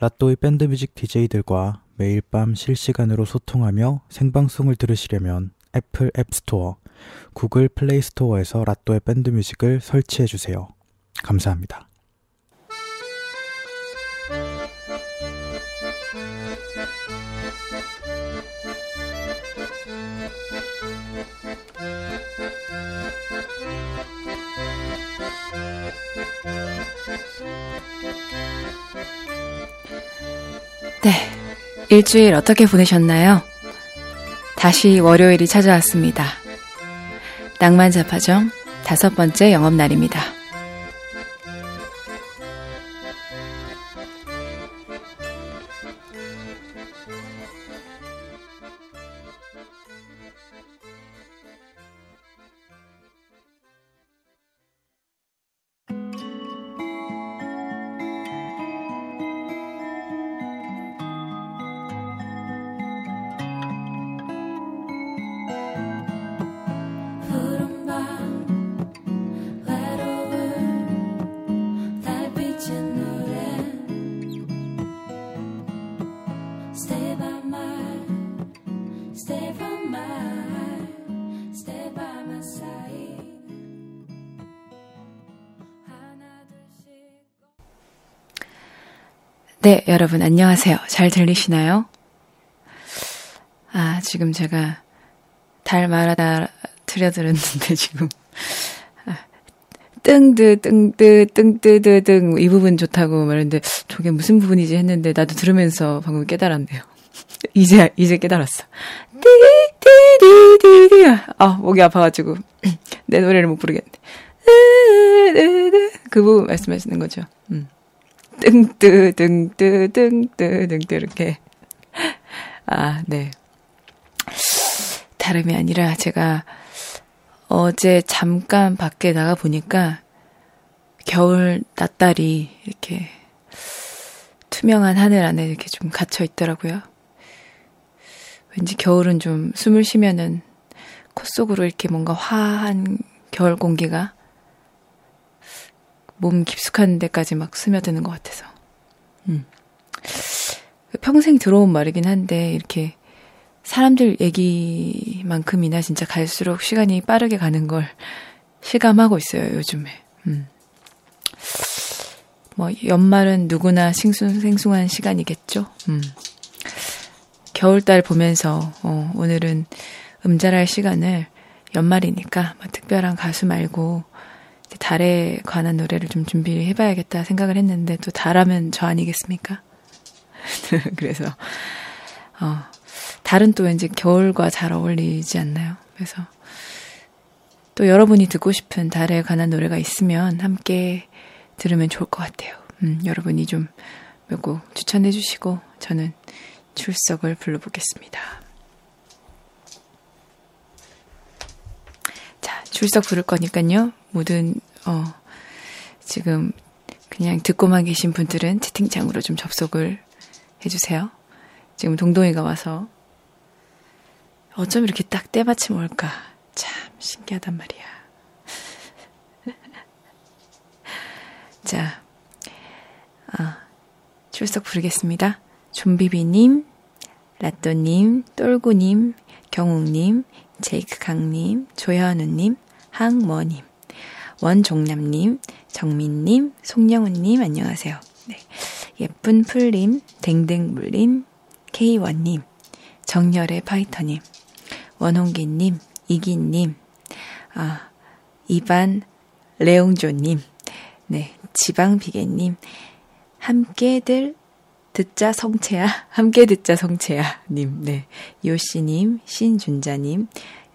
라또의 밴드뮤직 DJ들과 매일 밤 실시간으로 소통하며 생방송을 들으시려면 애플 앱스토어, 구글 플레이스토어에서 라또의 밴드뮤직을 설치해주세요. 감사합니다. 네. 일주일 어떻게 보내셨나요? 다시 월요일이 찾아왔습니다. 낭만 자파정 다섯 번째 영업날입니다. 여러분 안녕하세요. 잘 들리시나요? 아, 지금 제가 달 말하다 들려드렸는데 지금 아, 뜬드 뜬드 뜬뜨드 등이 부분 좋다고 말했는데 저게 무슨 부분이지 했는데 나도 들으면서 방금 깨달았네요. 이제 이제 깨달았어. 띠디디디디 아 목이 아파가지고 내 노래를 못 부르겠네. 그 부분 말씀하시는 거죠. 음. 뜬뜨 등뜨 등뜨 등뜨 이렇게 아 네. 다름이 아니라 제가 어제 잠깐 밖에 나가 보니까 겨울 낮달이 이렇게 투명한 하늘 안에 이렇게 좀 갇혀 있더라고요. 왠지 겨울은 좀 숨을 쉬면은 코 속으로 이렇게 뭔가 화한 겨울 공기가 몸 깊숙한 데까지 막 스며드는 것 같아서. 음. 평생 들어온 말이긴 한데, 이렇게 사람들 얘기만큼이나 진짜 갈수록 시간이 빠르게 가는 걸 실감하고 있어요, 요즘에. 음. 뭐, 연말은 누구나 싱숭생숭한 시간이겠죠? 음. 겨울달 보면서, 어, 오늘은 음잘할 시간을 연말이니까, 뭐 특별한 가수 말고, 달에 관한 노래를 좀 준비해봐야겠다 생각을 했는데, 또 달하면 저 아니겠습니까? 그래서, 어, 달은 또 왠지 겨울과 잘 어울리지 않나요? 그래서 또 여러분이 듣고 싶은 달에 관한 노래가 있으면 함께 들으면 좋을 것 같아요. 음, 여러분이 좀 몇 곡 추천해 주시고 저는 출석을 불러보겠습니다. 자, 출석 부를 거니까요. 모든 어 지금 그냥 듣고만 계신 분들은 채팅창으로 좀 접속을 해주세요. 지금 동동이가 와서 어쩜 이렇게 딱 때마침 올까? 참 신기하단 말이야. 자, 아, 출석 부르겠습니다. 좀비비님, 라또님, 똘구님, 경욱님, 제이크 강님, 조현우님, 항머님, 원종남님, 정민님, 송영훈님, 안녕하세요. 네. 예쁜 풀님, 댕댕물님, K1님, 정열의 파이터님, 원홍기님, 이기님, 아, 이반 레옹조님, 네, 지방비계님, 함께들 듣자 성채야, 함께 듣자 성채야, 님, 네, 요씨님, 신준자님,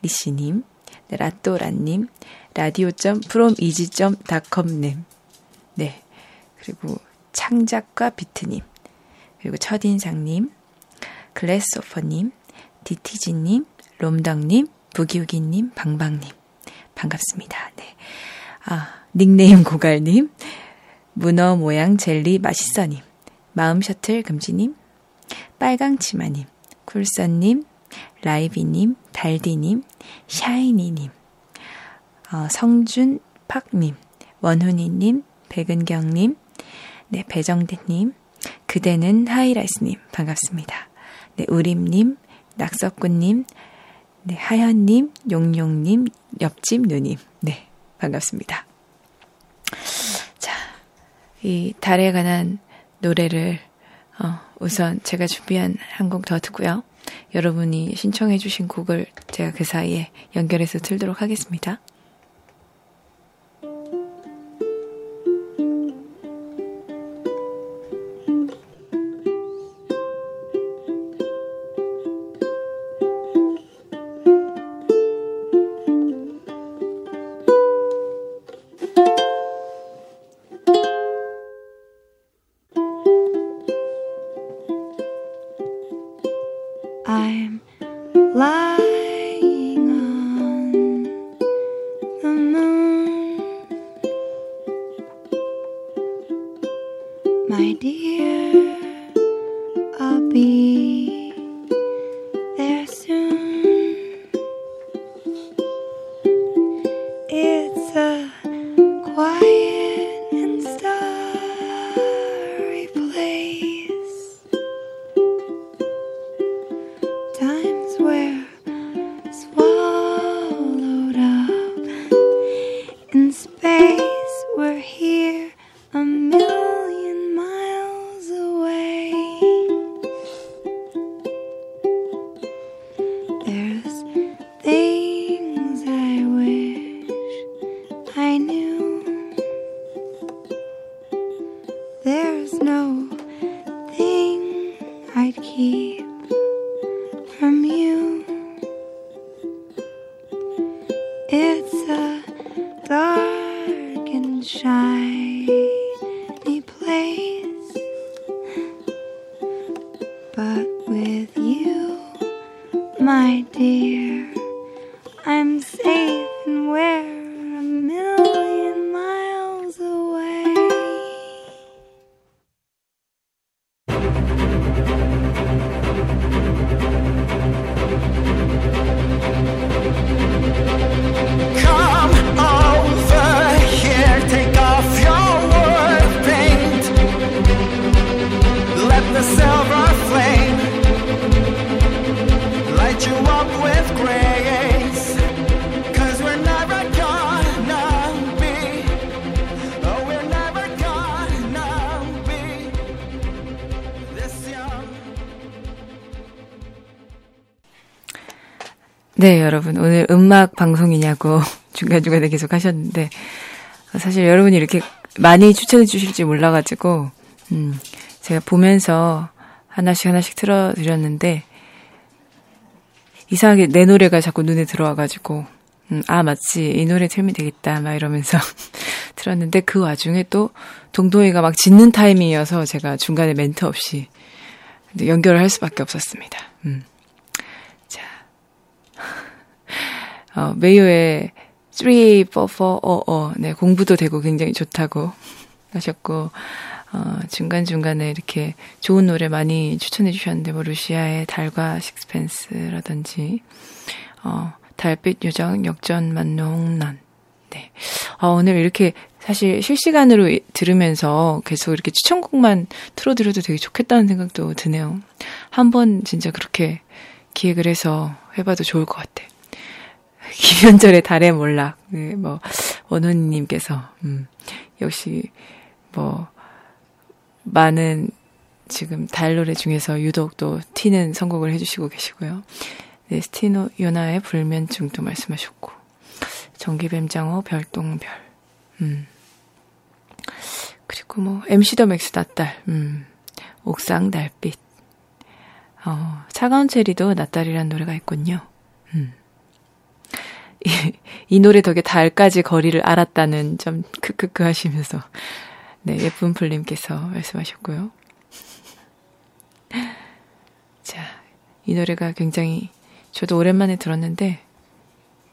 리씨님, 네, 라또라님, 라디오.프롬이지.닷컴님, 네, 그리고 창작과 비트님, 그리고 첫인상님, 글래스오퍼님, 디티지님, 롬덕님, 부기우기님, 방방님. 반갑습니다. 네. 아, 닉네임 고갈님, 문어 모양 젤리 맛있어님, 마음 셔틀 금지님, 빨강 치마님, 쿨선님, 라이비님, 달디님, 샤이니님, 어, 성준 팍님, 원훈이님, 백은경님, 네, 배정대님, 그대는 하이라이스님, 반갑습니다. 네, 우림님, 낙석구님, 네, 하연님, 용용님, 옆집 누님, 네, 반갑습니다. 자, 이 달에 관한 노래를, 어, 우선 제가 준비한 한 곡 더 듣고요. 여러분이 신청해주신 곡을 제가 그 사이에 연결해서 틀도록 하겠습니다. 음악 방송이냐고 중간중간에 계속 하셨는데, 사실 여러분이 이렇게 많이 추천해 주실지 몰라가지고, 음, 제가 보면서 하나씩 하나씩 틀어드렸는데, 이상하게 내 노래가 자꾸 눈에 들어와가지고, 음, 아, 맞지. 이 노래 틀면 되겠다. 막 이러면서 틀었는데, 그 와중에 또 동동이가 막 짖는 타이밍이어서 제가 중간에 멘트 없이 연결을 할 수밖에 없었습니다. 음. 자, 어, 메이오의 3, 4, 4, 어, 어, 네, 공부도 되고 굉장히 좋다고 하셨고, 어, 중간중간에 이렇게 좋은 노래 많이 추천해 주셨는데, 뭐, 루시아의 달과 식스펜스라든지, 어, 달빛 요정 역전 만농난. 네. 어, 오늘 이렇게 사실 실시간으로 이- 들으면서 계속 이렇게 추천곡만 틀어드려도 되게 좋겠다는 생각도 드네요. 한번 진짜 그렇게 기획을 해서 해봐도 좋을 것 같아. 김현철의 달의 몰락, 네, 뭐, 원훈님께서, 음, 역시, 뭐, 많은 지금 달 노래 중에서 유독 또 튀는 선곡을 해주시고 계시고요. 네, 스티노 요나의 불면증도 말씀하셨고, 전기뱀장어 별똥별, 음. 그리고 뭐, MC 더 맥스 낮달, 음, 옥상 달빛, 어, 차가운 체리도 낮달이라는 노래가 있군요. 음. 이, 이 노래 덕에 달까지 거리를 알았다는 점 크크크 하시면서 네 예쁜 풀님께서 말씀하셨고요. 자, 이 노래가 굉장히 저도 오랜만에 들었는데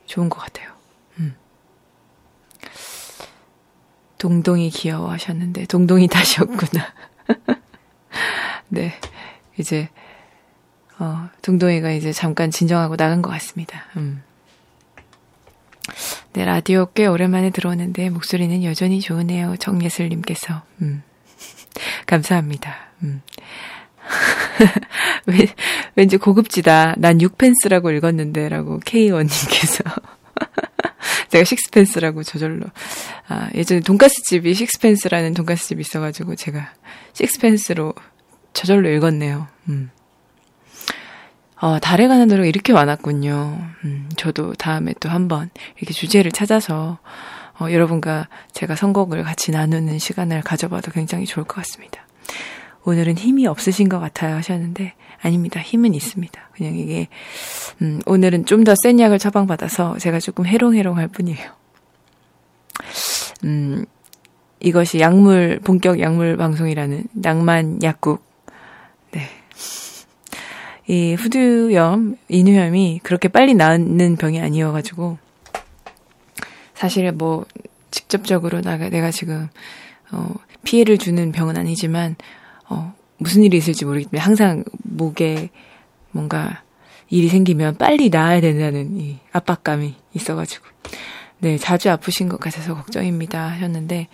좋은 것 같아요. 음. 동동이 귀여워 하셨는데 동동이 다시였구나. 네, 이제 어, 동동이가 이제 잠깐 진정하고 나간 것 같습니다. 음. 네, 라디오 꽤 오랜만에 들어오는데 목소리는 여전히 좋으네요. 정예슬님께서. 음. 감사합니다. 음. 왠, 왠지 고급지다. 난 6펜스라고 읽었는데, 라고 K1님께서. 제가 식스펜스라고 저절로. 아, 예전에 돈가스집이 식스펜스라는 돈가스집이 있어가지고, 제가 식스펜스로 저절로 읽었네요. 음. 어, 달에 가는 노래가 이렇게 많았군요. 음, 저도 다음에 또 한번 이렇게 주제를 찾아서, 어, 여러분과 제가 선곡을 같이 나누는 시간을 가져봐도 굉장히 좋을 것 같습니다. 오늘은 힘이 없으신 것 같아요 하셨는데 아닙니다. 힘은 있습니다. 그냥 이게 음, 오늘은 좀 더 센 약을 처방받아서 제가 조금 해롱해롱할 뿐이에요. 음, 이것이 약물 본격 약물 방송이라는 낭만 약국. 네. 이 후두염, 인후염이 그렇게 빨리 나는 병이 아니어가지고 사실 뭐 직접적으로 나가 내가 지금 어, 피해를 주는 병은 아니지만 어, 무슨 일이 있을지 모르겠지만 항상 목에 뭔가 일이 생기면 빨리 나아야 된다는 이 압박감이 있어가지고 네 자주 아프신 것 같아서 걱정입니다 하셨는데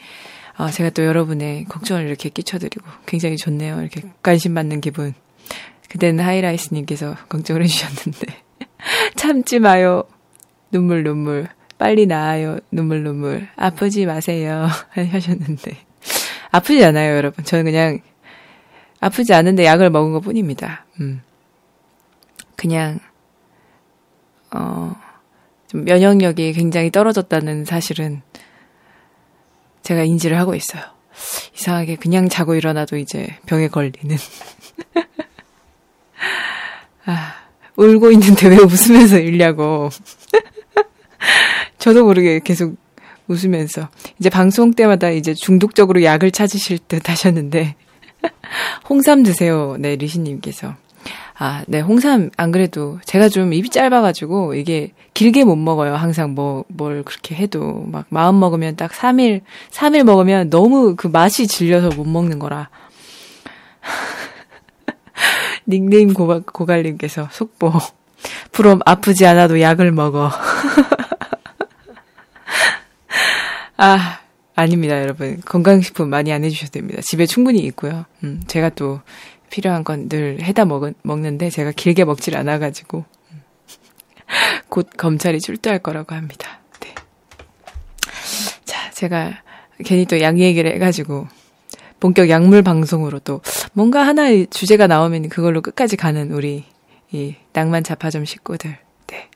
어, 제가 또 여러분의 걱정을 이렇게 끼쳐드리고 굉장히 좋네요 이렇게 관심 받는 기분 그때는 하이라이스님께서 걱정을 해주셨는데 참지 마요 눈물 눈물 빨리 나아요 눈물 눈물 아프지 마세요 하셨는데 아프지 않아요 여러분 저는 그냥 아프지 않은데 약을 먹은 것 뿐입니다. 음. 그냥, 어, 좀 면역력이 굉장히 떨어졌다는 사실은 제가 인지를 하고 있어요. 이상하게 그냥 자고 일어나도 이제 병에 걸리는. 아, 울고 있는데 왜 웃으면서 읽냐고. 저도 모르게 계속 웃으면서. 이제 방송 때마다 이제 중독적으로 약을 찾으실 듯 하셨는데, 홍삼 드세요. 네, 리시님께서. 아, 네, 홍삼, 안 그래도 제가 좀 입이 짧아가지고 이게 길게 못 먹어요. 항상 뭐, 뭘 그렇게 해도. 막 마음 먹으면 딱 3일, 3일 먹으면 너무 그 맛이 질려서 못 먹는 거라. 닉네임 고가, 고갈님께서 속보. 그럼 아프지 않아도 약을 먹어. 아, 아닙니다, 여러분. 건강식품 많이 안 해주셔도 됩니다. 집에 충분히 있고요. 음, 제가 또 필요한 건 늘 해다 먹, 먹는데 제가 길게 먹질 않아가지고 음. 곧 검찰이 출두할 거라고 합니다. 네. 자, 제가 괜히 또약 얘기를 해가지고 본격 약물 방송으로 또 뭔가 하나의 주제가 나오면 그걸로 끝까지 가는 우리 이 낭만 자파점 식구들. 네.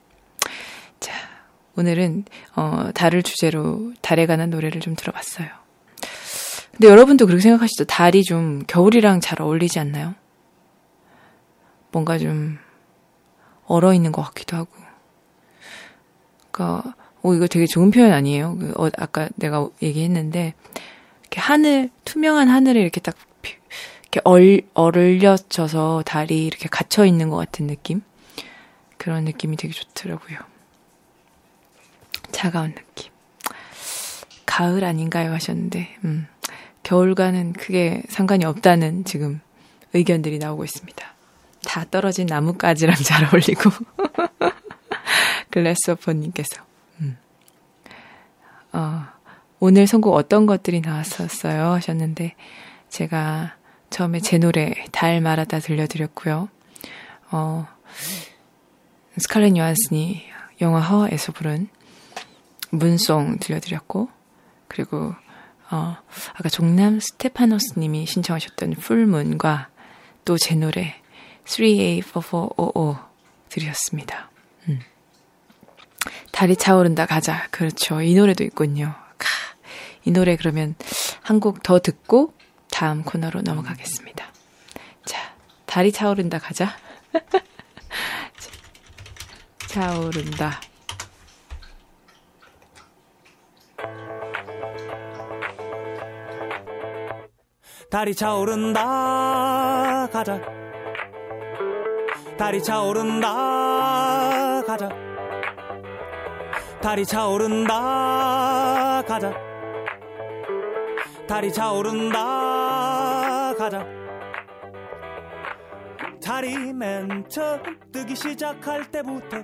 자, 오늘은 어 달을 주제로 달에 관한 노래를 좀 들어봤어요. 근데 여러분도 그렇게 생각하시죠? 달이 좀 겨울이랑 잘 어울리지 않나요? 뭔가 좀 얼어 있는 것 같기도 하고. 그러니까 오 이거 되게 좋은 표현 아니에요? 그 어, 아까 내가 얘기했는데 이렇게 하늘 투명한 하늘에 이렇게 딱 피- 이렇게 얼 얼려져서 달이 이렇게 갇혀 있는 것 같은 느낌? 그런 느낌이 되게 좋더라고요. 차가운 느낌. 가을 아닌가요? 하셨는데, 음, 겨울과는 크게 상관이 없다는 지금 의견들이 나오고 있습니다. 다 떨어진 나뭇가지랑 잘 어울리고. 글래스오퍼님께서, 음. 어, 오늘 선곡 어떤 것들이 나왔었어요? 하셨는데, 제가 처음에 제 노래, 달 말하다 들려드렸고요. 어, 스칼렛 요한슨이 영화 허에서 부른 문송 들려드렸고, 그리고, 어, 아까 종남 스테파노스 님이 신청하셨던 풀문과 또 제 노래 3A4455 들으셨습니다. 음. 달이 차오른다 가자. 그렇죠. 이 노래도 있군요. 카, 이 노래 그러면 한 곡 더 듣고 다음 코너로 넘어가겠습니다. 자, 달이 차오른다 가자. 차오른다. 달이 차오른다 가자 달이 차오른다 가자 달이 차오른다 가자 달이 차오른다 가자 달이 맨 처음 뜨기 시작할 때부터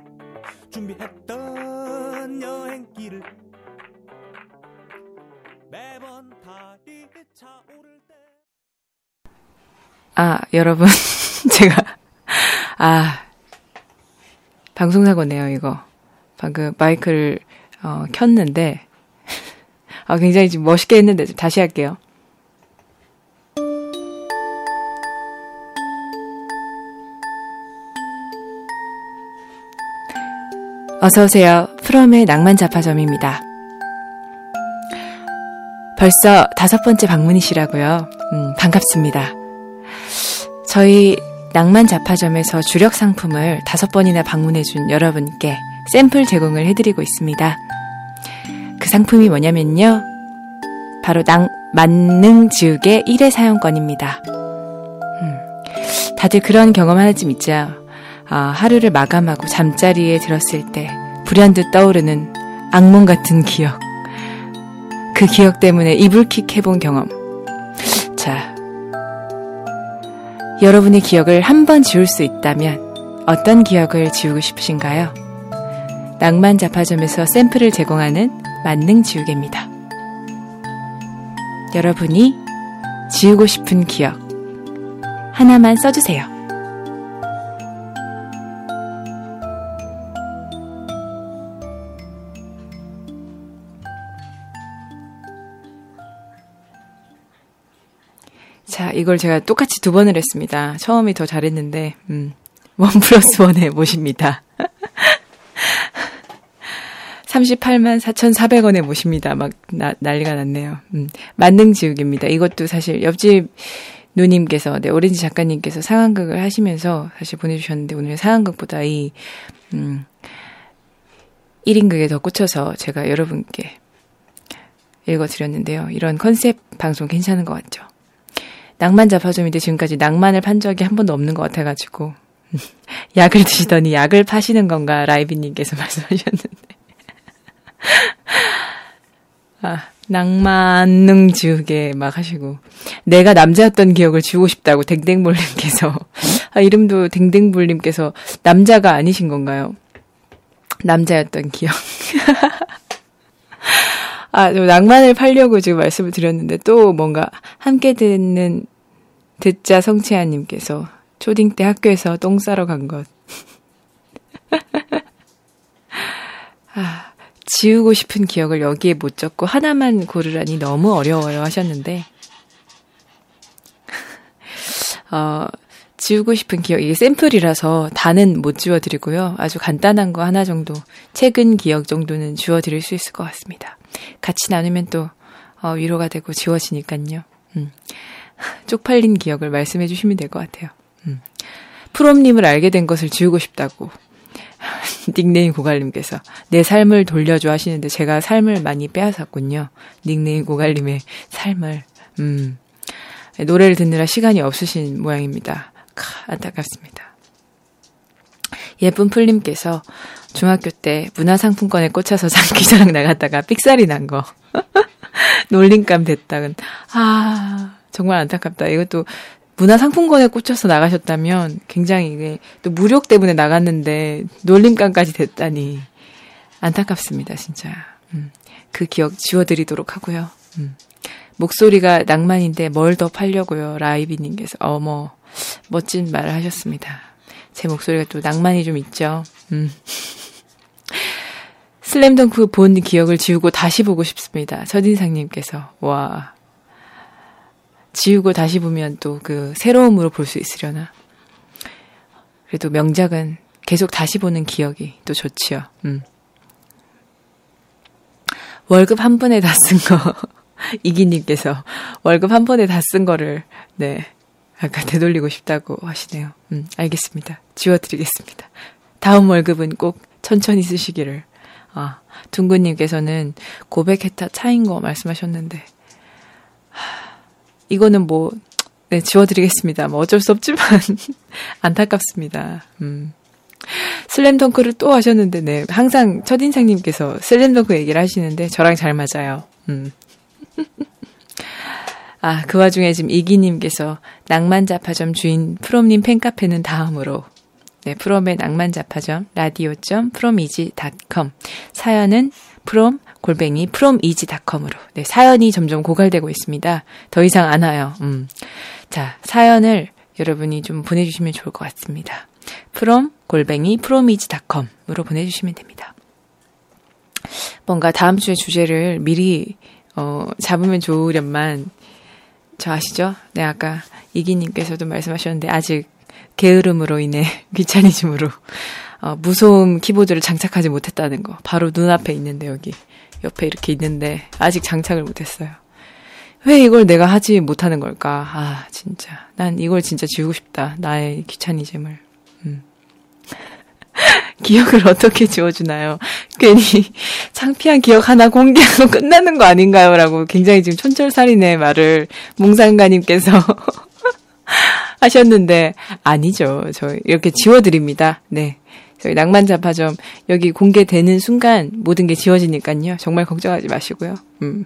준비했던 여행길을 매번 달이 차오를 때 아, 여러분. 제가, 아, 방송사고네요, 이거. 방금 마이크를, 어, 켰는데, 아, 굉장히 지금 멋있게 했는데, 좀 다시 할게요. 어서오세요. 프롬의 낭만 잡화점입니다. 벌써 다섯 번째 방문이시라고요. 음, 반갑습니다. 저희 낭만 잡화점에서 주력 상품을 다섯 번이나 방문해준 여러분께 샘플 제공을 해드리고 있습니다. 그 상품이 뭐냐면요. 바로 낭, 만능 지우개 1회 사용권입니다. 음, 다들 그런 경험 하나쯤 있죠. 아, 하루를 마감하고 잠자리에 들었을 때 불현듯 떠오르는 악몽 같은 기억. 그 기억 때문에 이불킥 해본 경험. 자, 여러분의 기억을 한 번 지울 수 있다면 어떤 기억을 지우고 싶으신가요? 낭만 잡화점에서 샘플을 제공하는 만능 지우개입니다. 여러분이 지우고 싶은 기억 하나만 써주세요. 자, 이걸 제가 똑같이 두 번을 했습니다. 처음이 더 잘했는데, 음, 원 플러스 원에 모십니다. 38만 4,400원에 모십니다. 막 나, 난리가 났네요. 음, 만능 지우개입니다. 이것도 사실 옆집 누님께서, 네, 오렌지 작가님께서 상황극을 하시면서 사실 보내주셨는데, 오늘 상황극보다 이, 음, 1인극에 더 꽂혀서 제가 여러분께 읽어드렸는데요. 이런 컨셉 방송 괜찮은 것 같죠? 낭만 잡화점인데 지금까지 낭만을 판 적이 한 번도 없는 것 같아가지고 약을 드시더니 약을 파시는 건가 라이비님께서 말씀하셨는데 아 낭만능 지우개 막 하시고 내가 남자였던 기억을 지우고 싶다고 댕댕볼님께서 아 이름도 댕댕볼님께서 남자가 아니신 건가요? 남자였던 기억 아, 저 낭만을 팔려고 지금 말씀을 드렸는데 또 뭔가 함께 듣는 듣자 성채아님께서 초딩 때 학교에서 똥 싸러 간 것. 아, 지우고 싶은 기억을 여기에 못 적고 하나만 고르라니 너무 어려워요 하셨는데, 어, 지우고 싶은 기억, 이게 샘플이라서 다는 못 지워드리고요. 아주 간단한 거 하나 정도, 최근 기억 정도는 지워드릴 수 있을 것 같습니다. 같이 나누면 또, 어, 위로가 되고 지워지니까요. 음. 쪽팔린 기억을 말씀해 주시면 될 것 같아요. 음. 프롬님을 알게 된 것을 지우고 싶다고. 닉네임 고갈님께서 내 삶을 돌려줘 하시는데 제가 삶을 많이 빼앗았군요. 닉네임 고갈님의 삶을. 음. 노래를 듣느라 시간이 없으신 모양입니다. 카, 안타깝습니다. 예쁜 풀님께서 중학교 때 문화상품권에 꽂혀서 장기자랑 나갔다가 삑살이 난 거. 놀림감 됐다는. 아, 정말 안타깝다. 이것도 문화상품권에 꽂혀서 나가셨다면 굉장히 이게 또 무력 때문에 나갔는데 놀림감까지 됐다니. 안타깝습니다, 진짜. 음, 그 기억 지워드리도록 하고요. 음. 목소리가 낭만인데 뭘 더 팔려고요. 라이비님께서 어머 멋진 말을 하셨습니다. 제 목소리가 또 낭만이 좀 있죠. 음. 슬램덩크 본 기억을 지우고 다시 보고 싶습니다. 첫인상님께서 와 지우고 다시 보면 또 그 새로움으로 볼 수 있으려나. 그래도 명작은 계속 다시 보는 기억이 또 좋지요. 음. 월급 한 번에 다 쓴 거. 이기님께서 월급 한 번에 다 쓴 거를, 네. 아까 되돌리고 싶다고 하시네요. 음, 알겠습니다. 지워드리겠습니다. 다음 월급은 꼭 천천히 쓰시기를. 아, 둥근님께서는 고백했다 차인 거 말씀하셨는데, 하, 이거는 뭐, 네, 지워드리겠습니다. 뭐 어쩔 수 없지만, 안타깝습니다. 음. 슬램덩크를 또 하셨는데, 네, 항상 첫인상님께서 슬램덩크 얘기를 하시는데, 저랑 잘 맞아요. 음. 아, 그 와중에 지금 이기님께서 낭만자파점 주인 프롬님 팬카페는 다음으로 네, 프롬의 낭만자파점 radio.from이지.com 사연은 프롬 골뱅이 from이지.com으로 네, 사연이 점점 고갈되고 있습니다. 더 이상 안 와요. 음. 자, 사연을 여러분이 좀 보내주시면 좋을 것 같습니다. from 골뱅이 프로미즈닷컴으로 보내주시면 됩니다. 뭔가 다음 주의 주제를 미리 어, 잡으면 좋으련만 저 아시죠? 네 아까 이기님께서도 말씀하셨는데 아직 게으름으로 인해 귀차니즘으로 어, 무소음 키보드를 장착하지 못했다는 거 바로 눈앞에 있는데 여기 옆에 이렇게 있는데 아직 장착을 못했어요. 왜 이걸 내가 하지 못하는 걸까? 아 진짜 난 이걸 진짜 지우고 싶다 나의 귀차니즘을. 음. 기억을 어떻게 지워주나요? 괜히 창피한 기억 하나 공개하고 끝나는 거 아닌가요? 라고 굉장히 지금 촌철살인의 말을 몽상가님께서 하셨는데, 아니죠. 저 이렇게 지워드립니다. 네. 저희 낭만자파점 여기 공개되는 순간 모든 게 지워지니까요. 정말 걱정하지 마시고요. 음.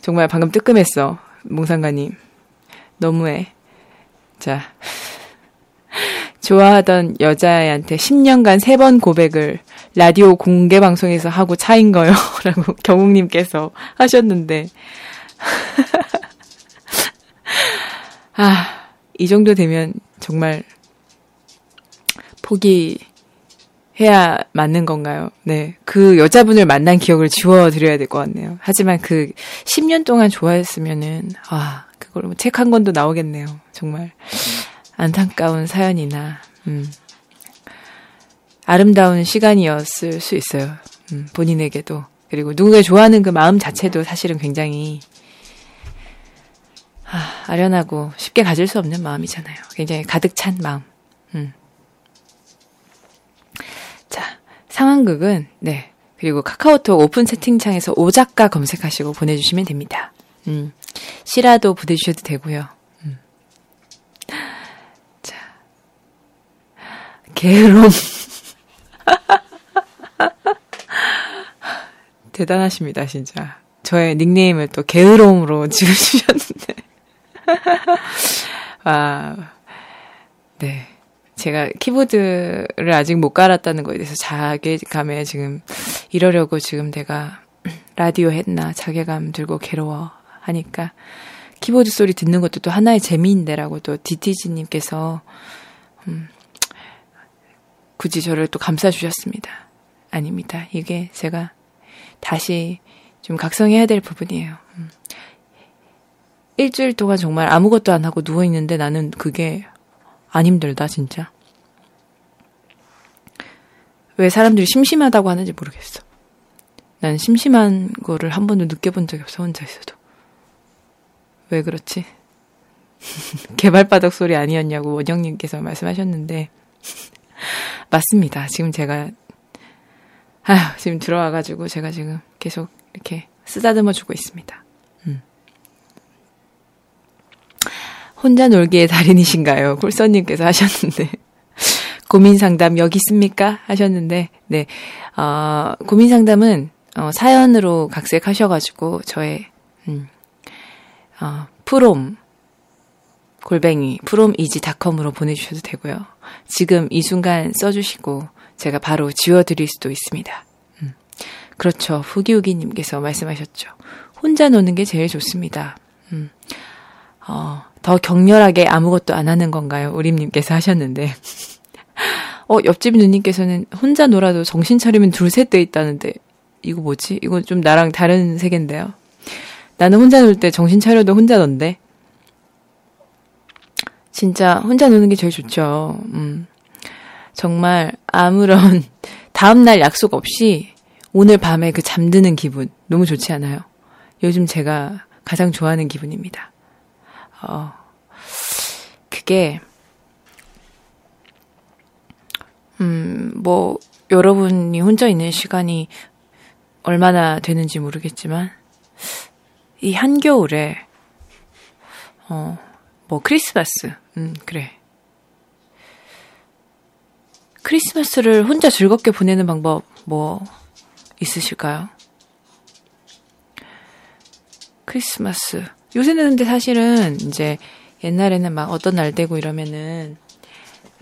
정말 방금 뜨끔했어. 몽상가님. 너무해. 자. 좋아하던 여자애한테 10년간 3번 고백을 라디오 공개 방송에서 하고 차인 거요. 라고 경욱님께서 하셨는데. 아, 이 정도 되면 정말 포기 해야 맞는 건가요? 네. 그 여자분을 만난 기억을 지워드려야 될 것 같네요. 하지만 그 10년 동안 좋아했으면은, 아, 그걸 뭐책한 권도 나오겠네요. 정말. 안타까운 사연이나, 음, 아름다운 시간이었을 수 있어요. 음, 본인에게도. 그리고 누군가 좋아하는 그 마음 자체도 사실은 굉장히, 아, 아련하고 쉽게 가질 수 없는 마음이잖아요. 굉장히 가득 찬 마음. 음. 자, 상황극은, 네. 그리고 카카오톡 오픈 채팅창에서 오작가 검색하시고 보내주시면 됩니다. 음, 시라도 보내주셔도 되고요. 음. 자, 게으름. 대단하십니다, 진짜. 저의 닉네임을 또 게으름으로 지어주셨는데. 아, 네. 제가 키보드를 아직 못 갈았다는 거에 대해서 자괴감에 지금 이러려고 지금 내가 라디오 했나 자괴감 들고 괴로워 하니까 키보드 소리 듣는 것도 또 하나의 재미인데라고 또 디티지님께서 음, 굳이 저를 또 감싸주셨습니다. 아닙니다. 이게 제가 다시 좀 각성해야 될 부분이에요. 음. 일주일 동안 정말 아무것도 안 하고 누워있는데 나는 그게 안 힘들다, 진짜. 왜 사람들이 심심하다고 하는지 모르겠어. 난 심심한 거를 한 번도 느껴본 적이 없어, 혼자 있어도. 왜 그렇지? 개발바닥 소리 아니었냐고 원영님께서 말씀하셨는데, 맞습니다. 지금 제가, 아휴, 지금 들어와가지고 제가 지금 계속 이렇게 쓰다듬어 주고 있습니다. 음. 혼자 놀기의 달인이신가요? 꿀써님께서 하셨는데. 고민 상담 여기 있습니까? 하셨는데, 네. 어, 고민 상담은, 어, 사연으로 각색하셔가지고, 저의, 음, 어, 프롬, 골뱅이, 프롬이지닷컴으로 보내주셔도 되고요. 지금 이 순간 써주시고, 제가 바로 지워드릴 수도 있습니다. 음. 그렇죠. 후기후기님께서 말씀하셨죠. 혼자 노는 게 제일 좋습니다. 음. 어, 더 격렬하게 아무것도 안 하는 건가요? 우림님께서 하셨는데. 어, 옆집 누님께서는 혼자 놀아도 정신 차리면 둘셋 돼 있다는데, 이거 뭐지? 이거 좀 나랑 다른 세계인데요. 나는 혼자 놀 때 정신 차려도 혼자 논데. 진짜 혼자 노는 게 제일 좋죠. 음. 정말 아무런 다음날 약속 없이 오늘 밤에 그 잠드는 기분 너무 좋지 않아요? 요즘 제가 가장 좋아하는 기분입니다. 어, 그게, 음, 뭐, 여러분이 혼자 있는 시간이 얼마나 되는지 모르겠지만, 이 한겨울에, 어, 뭐, 크리스마스, 음, 그래. 크리스마스를 혼자 즐겁게 보내는 방법, 뭐, 있으실까요? 크리스마스. 요새는 근데 사실은 이제 옛날에는 막 어떤 날 되고 이러면은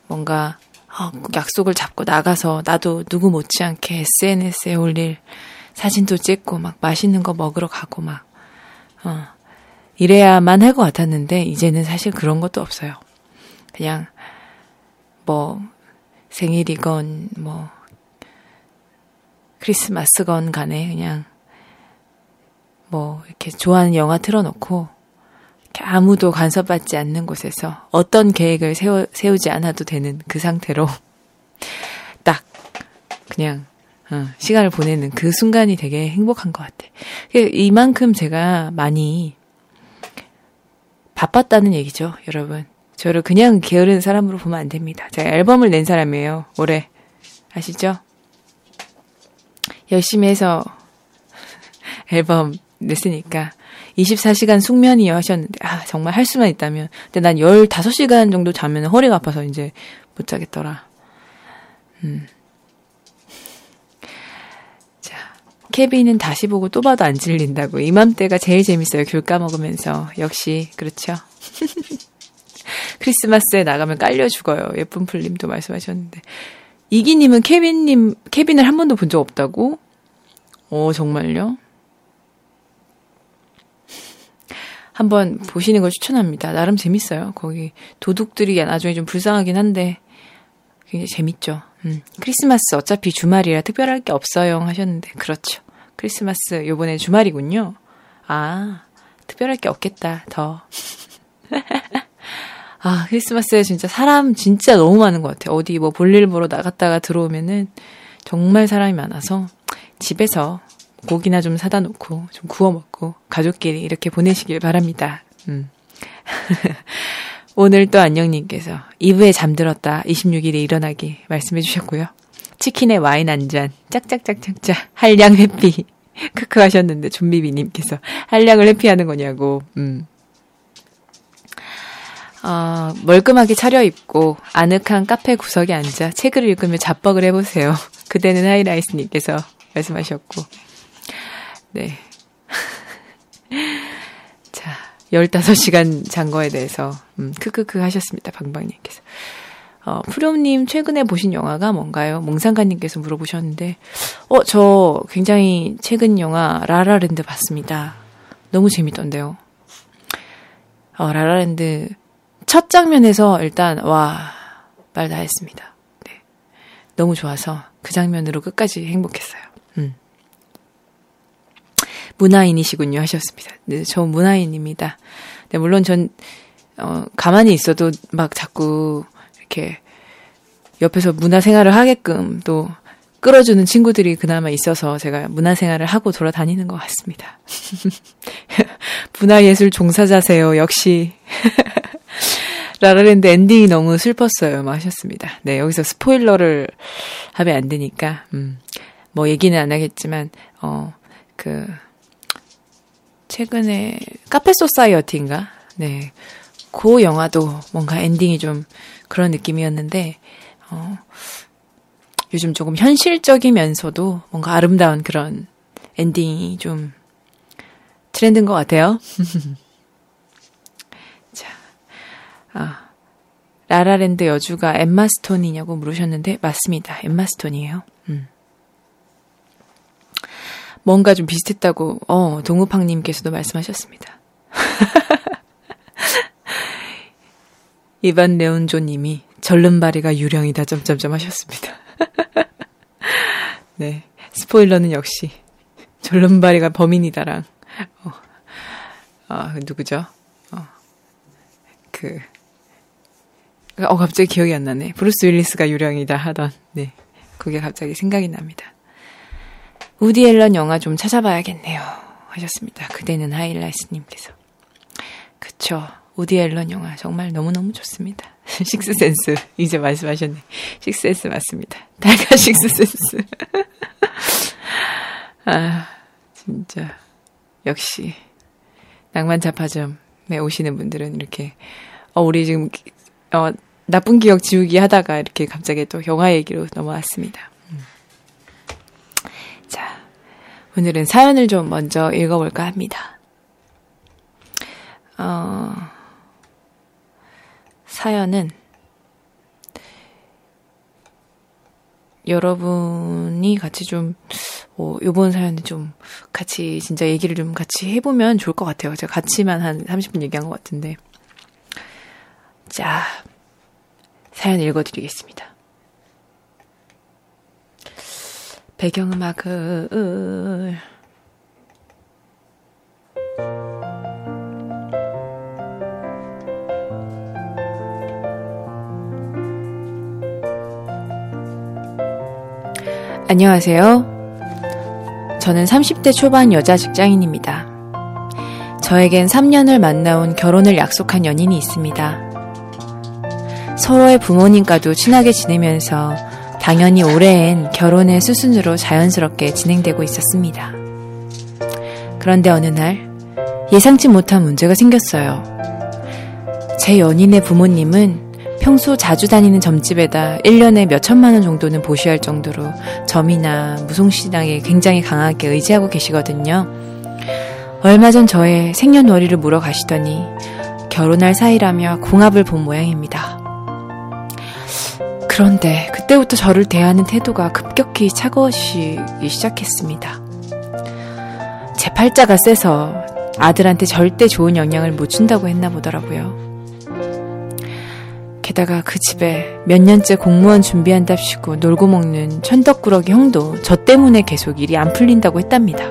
뭔가 어, 꼭 약속을 잡고 나가서 나도 누구 못지않게 SNS에 올릴 사진도 찍고 막 맛있는 거 먹으러 가고 막 어, 이래야만 할 것 같았는데 이제는 사실 그런 것도 없어요. 그냥 뭐 생일이건 뭐 크리스마스건 간에 그냥 뭐 이렇게 좋아하는 영화 틀어놓고 아무도 간섭받지 않는 곳에서 어떤 계획을 세우, 세우지 않아도 되는 그 상태로 딱 그냥 어, 시간을 보내는 그 순간이 되게 행복한 것 같아. 이만큼 제가 많이 바빴다는 얘기죠, 여러분. 저를 그냥 게으른 사람으로 보면 안 됩니다. 제가 앨범을 낸 사람이에요, 올해. 아시죠? 열심히 해서 앨범 냈으니까 24시간 숙면이요 하셨는데 아 정말 할 수만 있다면 근데 난 15시간 정도 자면 허리가 아파서 이제 못 자겠더라. 음. 자, 케빈은 다시 보고 또 봐도 안 질린다고 이맘때가 제일 재밌어요. 귤 까먹으면서 역시 그렇죠. 크리스마스에 나가면 깔려 죽어요. 예쁜 풀님도 말씀하셨는데 이기님은 케빈님 케빈을 한 번도 본 적 없다고? 어 정말요? 한번 보시는 걸 추천합니다. 나름 재밌어요. 거기 도둑들이 나중에 좀 불쌍하긴 한데 굉장히 재밌죠. 음, 크리스마스 어차피 주말이라 특별할 게 없어요 하셨는데 그렇죠. 크리스마스 요번에 주말이군요. 아 특별할 게 없겠다 더. 아 크리스마스에 진짜 사람 진짜 너무 많은 것 같아요. 어디 뭐 볼일 보러 나갔다가 들어오면은 정말 사람이 많아서 집에서 고기나 좀 사다 놓고 좀 구워 먹고 가족끼리 이렇게 보내시길 바랍니다. 음. 오늘 또 안녕님께서 2부에 잠들었다 26일에 일어나기 말씀해 주셨고요. 치킨에 와인 한 잔 짝짝짝짝짝 한량 회피 크크 하셨는데 좀비비님께서 한량을 회피하는 거냐고 음. 어, 멀끔하게 차려입고 아늑한 카페 구석에 앉아 책을 읽으며 잡벅을 해보세요. 그대는 하이라이스님께서 말씀하셨고 네. 자, 15시간 잔 거에 대해서, 음, 크크크 하셨습니다. 방방님께서. 어, 푸렴님 최근에 보신 영화가 뭔가요? 몽상가님께서 물어보셨는데, 어, 저 굉장히 최근 영화 라라랜드 봤습니다. 너무 재밌던데요. 어, 라라랜드 첫 장면에서 일단, 와, 말 다 했습니다. 네. 너무 좋아서 그 장면으로 끝까지 행복했어요. 음. 문화인이시군요 하셨습니다. 네, 저 문화인입니다. 네, 물론 전 어, 가만히 있어도 막 자꾸 이렇게 옆에서 문화 생활을 하게끔 또 끌어주는 친구들이 그나마 있어서 제가 문화 생활을 하고 돌아다니는 것 같습니다. 문화예술 종사자세요. 역시. 라라랜드 엔딩이 너무 슬펐어요. 막 하셨습니다. 네, 여기서 스포일러를 하면 안 되니까, 음, 뭐 얘기는 안 하겠지만, 어, 그, 최근에 카페 소사이어티인가? 네. 그 영화도 뭔가 엔딩이 좀 그런 느낌이었는데, 어, 요즘 조금 현실적이면서도 뭔가 아름다운 그런 엔딩이 좀 트렌드인 것 같아요. 자, 아, 라라랜드 여주가 엠마 스톤이냐고 물으셨는데, 맞습니다. 엠마 스톤이에요. 음. 뭔가 좀 비슷했다고, 어, 동우팡님께서도 말씀하셨습니다. 이반 네온조님이 절름바리가 유령이다, 점점점 하셨습니다. 네. 스포일러는 역시 절름바리가 범인이다랑, 어, 어 누구죠? 어, 그, 어, 갑자기 기억이 안 나네. 브루스 윌리스가 유령이다 하던, 네. 그게 갑자기 생각이 납니다. 우디 앨런 영화 좀 찾아봐야겠네요. 하셨습니다. 그대는 하이라이스님께서. 그쵸. 우디 앨런 영화 정말 너무너무 좋습니다. 식스센스. 이제 말씀하셨네. 식스센스 맞습니다. 달가 식스센스. 아, 진짜. 역시. 낭만 자파점에 오시는 분들은 이렇게, 어, 우리 지금, 어, 나쁜 기억 지우기 하다가 이렇게 갑자기 또 영화 얘기로 넘어왔습니다. 자, 오늘은 사연을 좀 먼저 읽어볼까 합니다. 어, 사연은 여러분이 같이 좀, 어, 요번 사연은 좀 같이 진짜 얘기를 좀 같이 해보면 좋을 것 같아요. 제가 같이만 한 30분 얘기한 것 같은데. 자, 사연 읽어드리겠습니다. 배경음악을 안녕하세요. 저는 30대 초반 여자 직장인입니다. 저에겐 3년을 만나온 결혼을 약속한 연인이 있습니다. 서로의 부모님과도 친하게 지내면서 당연히 올해엔 결혼의 수순으로 자연스럽게 진행되고 있었습니다. 그런데 어느 날 예상치 못한 문제가 생겼어요. 제 연인의 부모님은 평소 자주 다니는 점집에다 1년에 몇 천만 원 정도는 보시할 정도로 점이나 무송신앙에 굉장히 강하게 의지하고 계시거든요. 얼마 전 저의 생년월일을 물어 가시더니 결혼할 사이라며 궁합을 본 모양입니다. 그런데 그때부터 저를 대하는 태도가 급격히 차가워지기 시작했습니다. 제 팔자가 세서 아들한테 절대 좋은 영향을 못 준다고 했나 보더라고요. 게다가 그 집에 몇 년째 공무원 준비한답시고 놀고 먹는 천덕꾸러기 형도 저 때문에 계속 일이 안 풀린다고 했답니다.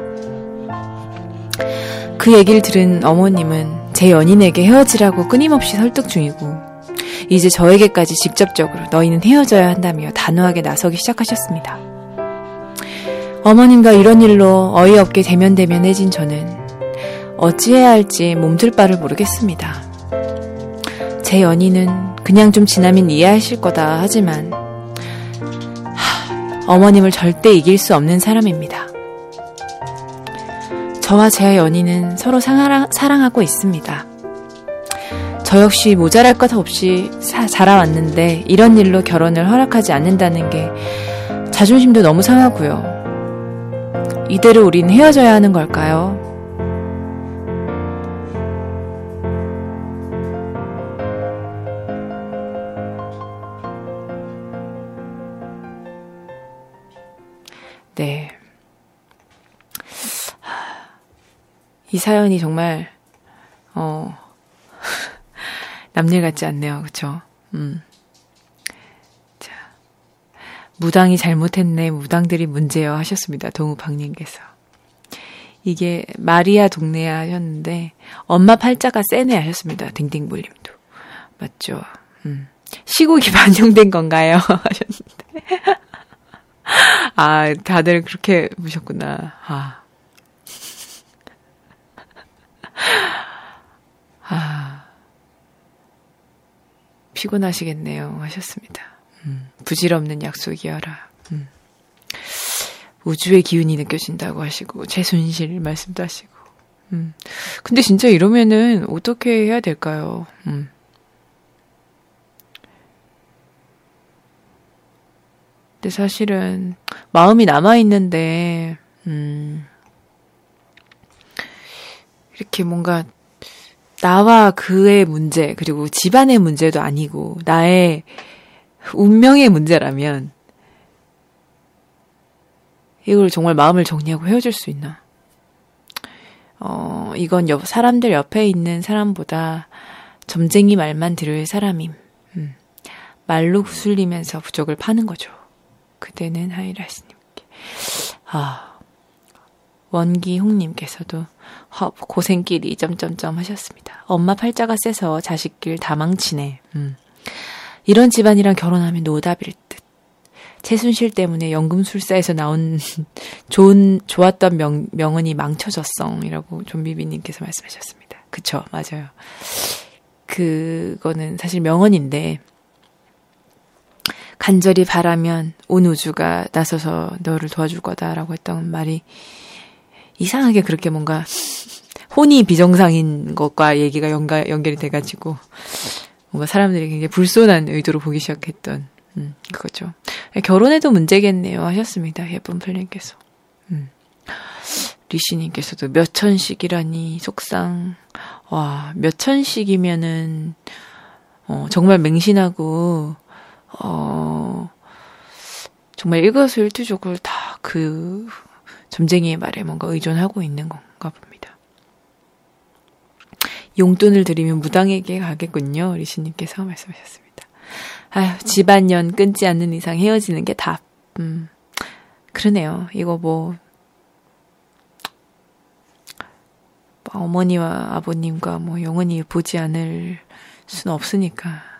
그 얘기를 들은 어머님은 제 연인에게 헤어지라고 끊임없이 설득 중이고 이제 저에게까지 직접적으로 너희는 헤어져야 한다며 단호하게 나서기 시작하셨습니다. 어머님과 이런 일로 어이없게 대면대면해진 저는 어찌해야 할지 몸둘 바를 모르겠습니다. 제 연인은 그냥 좀 지나면 이해하실 거다 하지만 하, 어머님을 절대 이길 수 없는 사람입니다. 저와 제 연인은 서로 사랑, 사랑하고 있습니다. 저 역시 모자랄 것 없이 사, 자라왔는데 이런 일로 결혼을 허락하지 않는다는 게 자존심도 너무 상하고요. 이대로 우린 헤어져야 하는 걸까요? 네. 이 사연이 정말, 어, 남일 같지 않네요. 그쵸? 음. 자. 무당이 잘못했네. 무당들이 문제요. 하셨습니다. 동우박님께서. 이게 마리아 동네야 하셨는데, 엄마 팔자가 세네 하셨습니다. 딩딩볼님도. 맞죠? 음. 시국이 반영된 건가요? 하셨는데. 아, 다들 그렇게 보셨구나. 아. 아. 피곤하시겠네요. 하셨습니다. 음, 부질없는 약속이어라. 음. 우주의 기운이 느껴진다고 하시고, 최순실 말씀도 하시고. 음. 근데 진짜 이러면은 어떻게 해야 될까요? 음. 근데 사실은 마음이 남아 있는데 음 이렇게 뭔가 나와 그의 문제 그리고 집안의 문제도 아니고 나의 운명의 문제라면 이걸 정말 마음을 정리하고 헤어질 수 있나? 어, 이건 옆, 사람들 옆에 있는 사람보다 점쟁이 말만 들을 사람임. 음. 말로 구슬리면서 부적을 파는 거죠. 그대는 하이라스님께. 아, 원기홍님께서도 헉, 고생길이 점점점 하셨습니다. 엄마 팔자가 세서 자식길 다 망치네. 음. 이런 집안이랑 결혼하면 노답일 듯. 최순실 때문에 연금술사에서 나온 좋은 좋았던 명, 명언이 망쳐졌성이라고 좀비비님께서 말씀하셨습니다. 그쵸, 맞아요. 그거는 사실 명언인데 간절히 바라면 온 우주가 나서서 너를 도와줄 거다라고 했던 말이 이상하게 그렇게 뭔가 혼이 비정상인 것과 얘기가 연가, 연결이 돼가지고 뭔가 사람들이 굉장히 불손한 의도로 보기 시작했던 음, 그거죠. 결혼해도 문제겠네요 하셨습니다. 예쁜 플랜께서. 음. 리씨님께서도 몇 천씩이라니 속상. 와, 몇 천씩이면은 어, 정말 맹신하고 어, 정말 일거수일투족을 다 그 점쟁이의 말에 뭔가 의존하고 있는 건가 봅니다. 용돈을 드리면 무당에게 가겠군요. 리시님께서 말씀하셨습니다. 아휴, 집안연 끊지 않는 이상 헤어지는 게 답. 음, 그러네요. 이거 뭐, 뭐 어머니와 아버님과 뭐 영원히 보지 않을 수는 없으니까.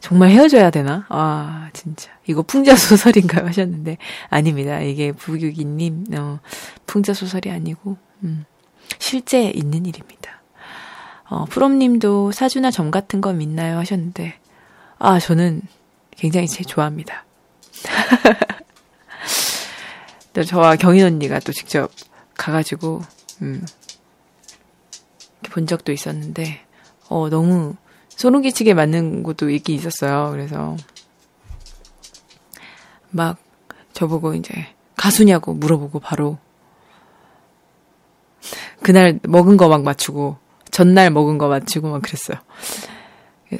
정말 헤어져야 되나? 아, 진짜. 이거 풍자 소설인가요? 하셨는데. 아닙니다. 이게 부유기님, 어, 풍자 소설이 아니고, 음, 실제 있는 일입니다. 어, 프롬님도 사주나 점 같은 거 믿나요? 하셨는데, 아, 저는 굉장히 제 좋아합니다. 또 저와 경인 언니가 또 직접 가가지고, 음, 본 적도 있었는데, 어, 너무 소름 끼치게 맞는 곳도 있긴 있었어요. 그래서, 막, 저보고 이제, 가수냐고 물어보고 바로, 그날 먹은 거 막 맞추고, 전날 먹은 거 맞추고 막 그랬어요.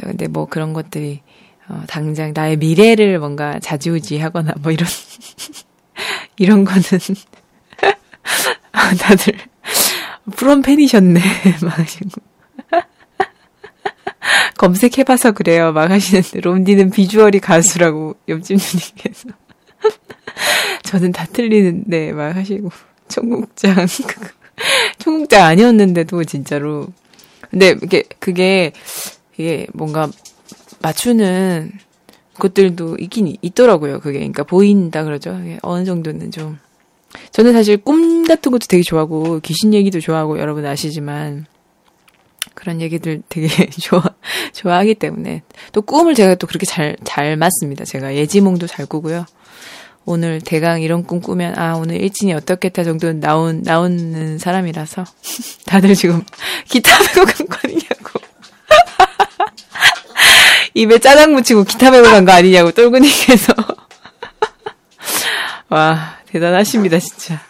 근데 뭐 그런 것들이, 어, 당장 나의 미래를 뭔가 자지우지하거나 뭐 이런, 이런 거는, 다들, 프롬 팬이셨네. 막 하시고. 검색해봐서 그래요. 막 하시는데, 롬디는 비주얼이 가수라고, 옆집 누님께서. 저는 다 틀리는데, 막 하시고. 청국장. 청국장 아니었는데도, 진짜로. 근데, 이게, 그게, 이게 뭔가, 맞추는 것들도 있긴 있더라고요. 그게. 그러니까 보인다 그러죠. 어느 정도는 좀. 저는 사실 꿈 같은 것도 되게 좋아하고 귀신 얘기도 좋아하고 여러분 아시지만 그런 얘기들 되게 좋아 좋아하기 때문에 또 꿈을 제가 또 그렇게 잘 잘 맞습니다. 제가 예지몽도 잘 꾸고요. 오늘 대강 이런 꿈 꾸면 아 오늘 일진이 어떻겠다 정도는 나온 나오는 사람이라서. 다들 지금 기타 메고 간 거 아니냐고. 입에 짜장 묻히고 기타 메고 간 거 아니냐고 똘구님께서. 와 대단하십니다 진짜.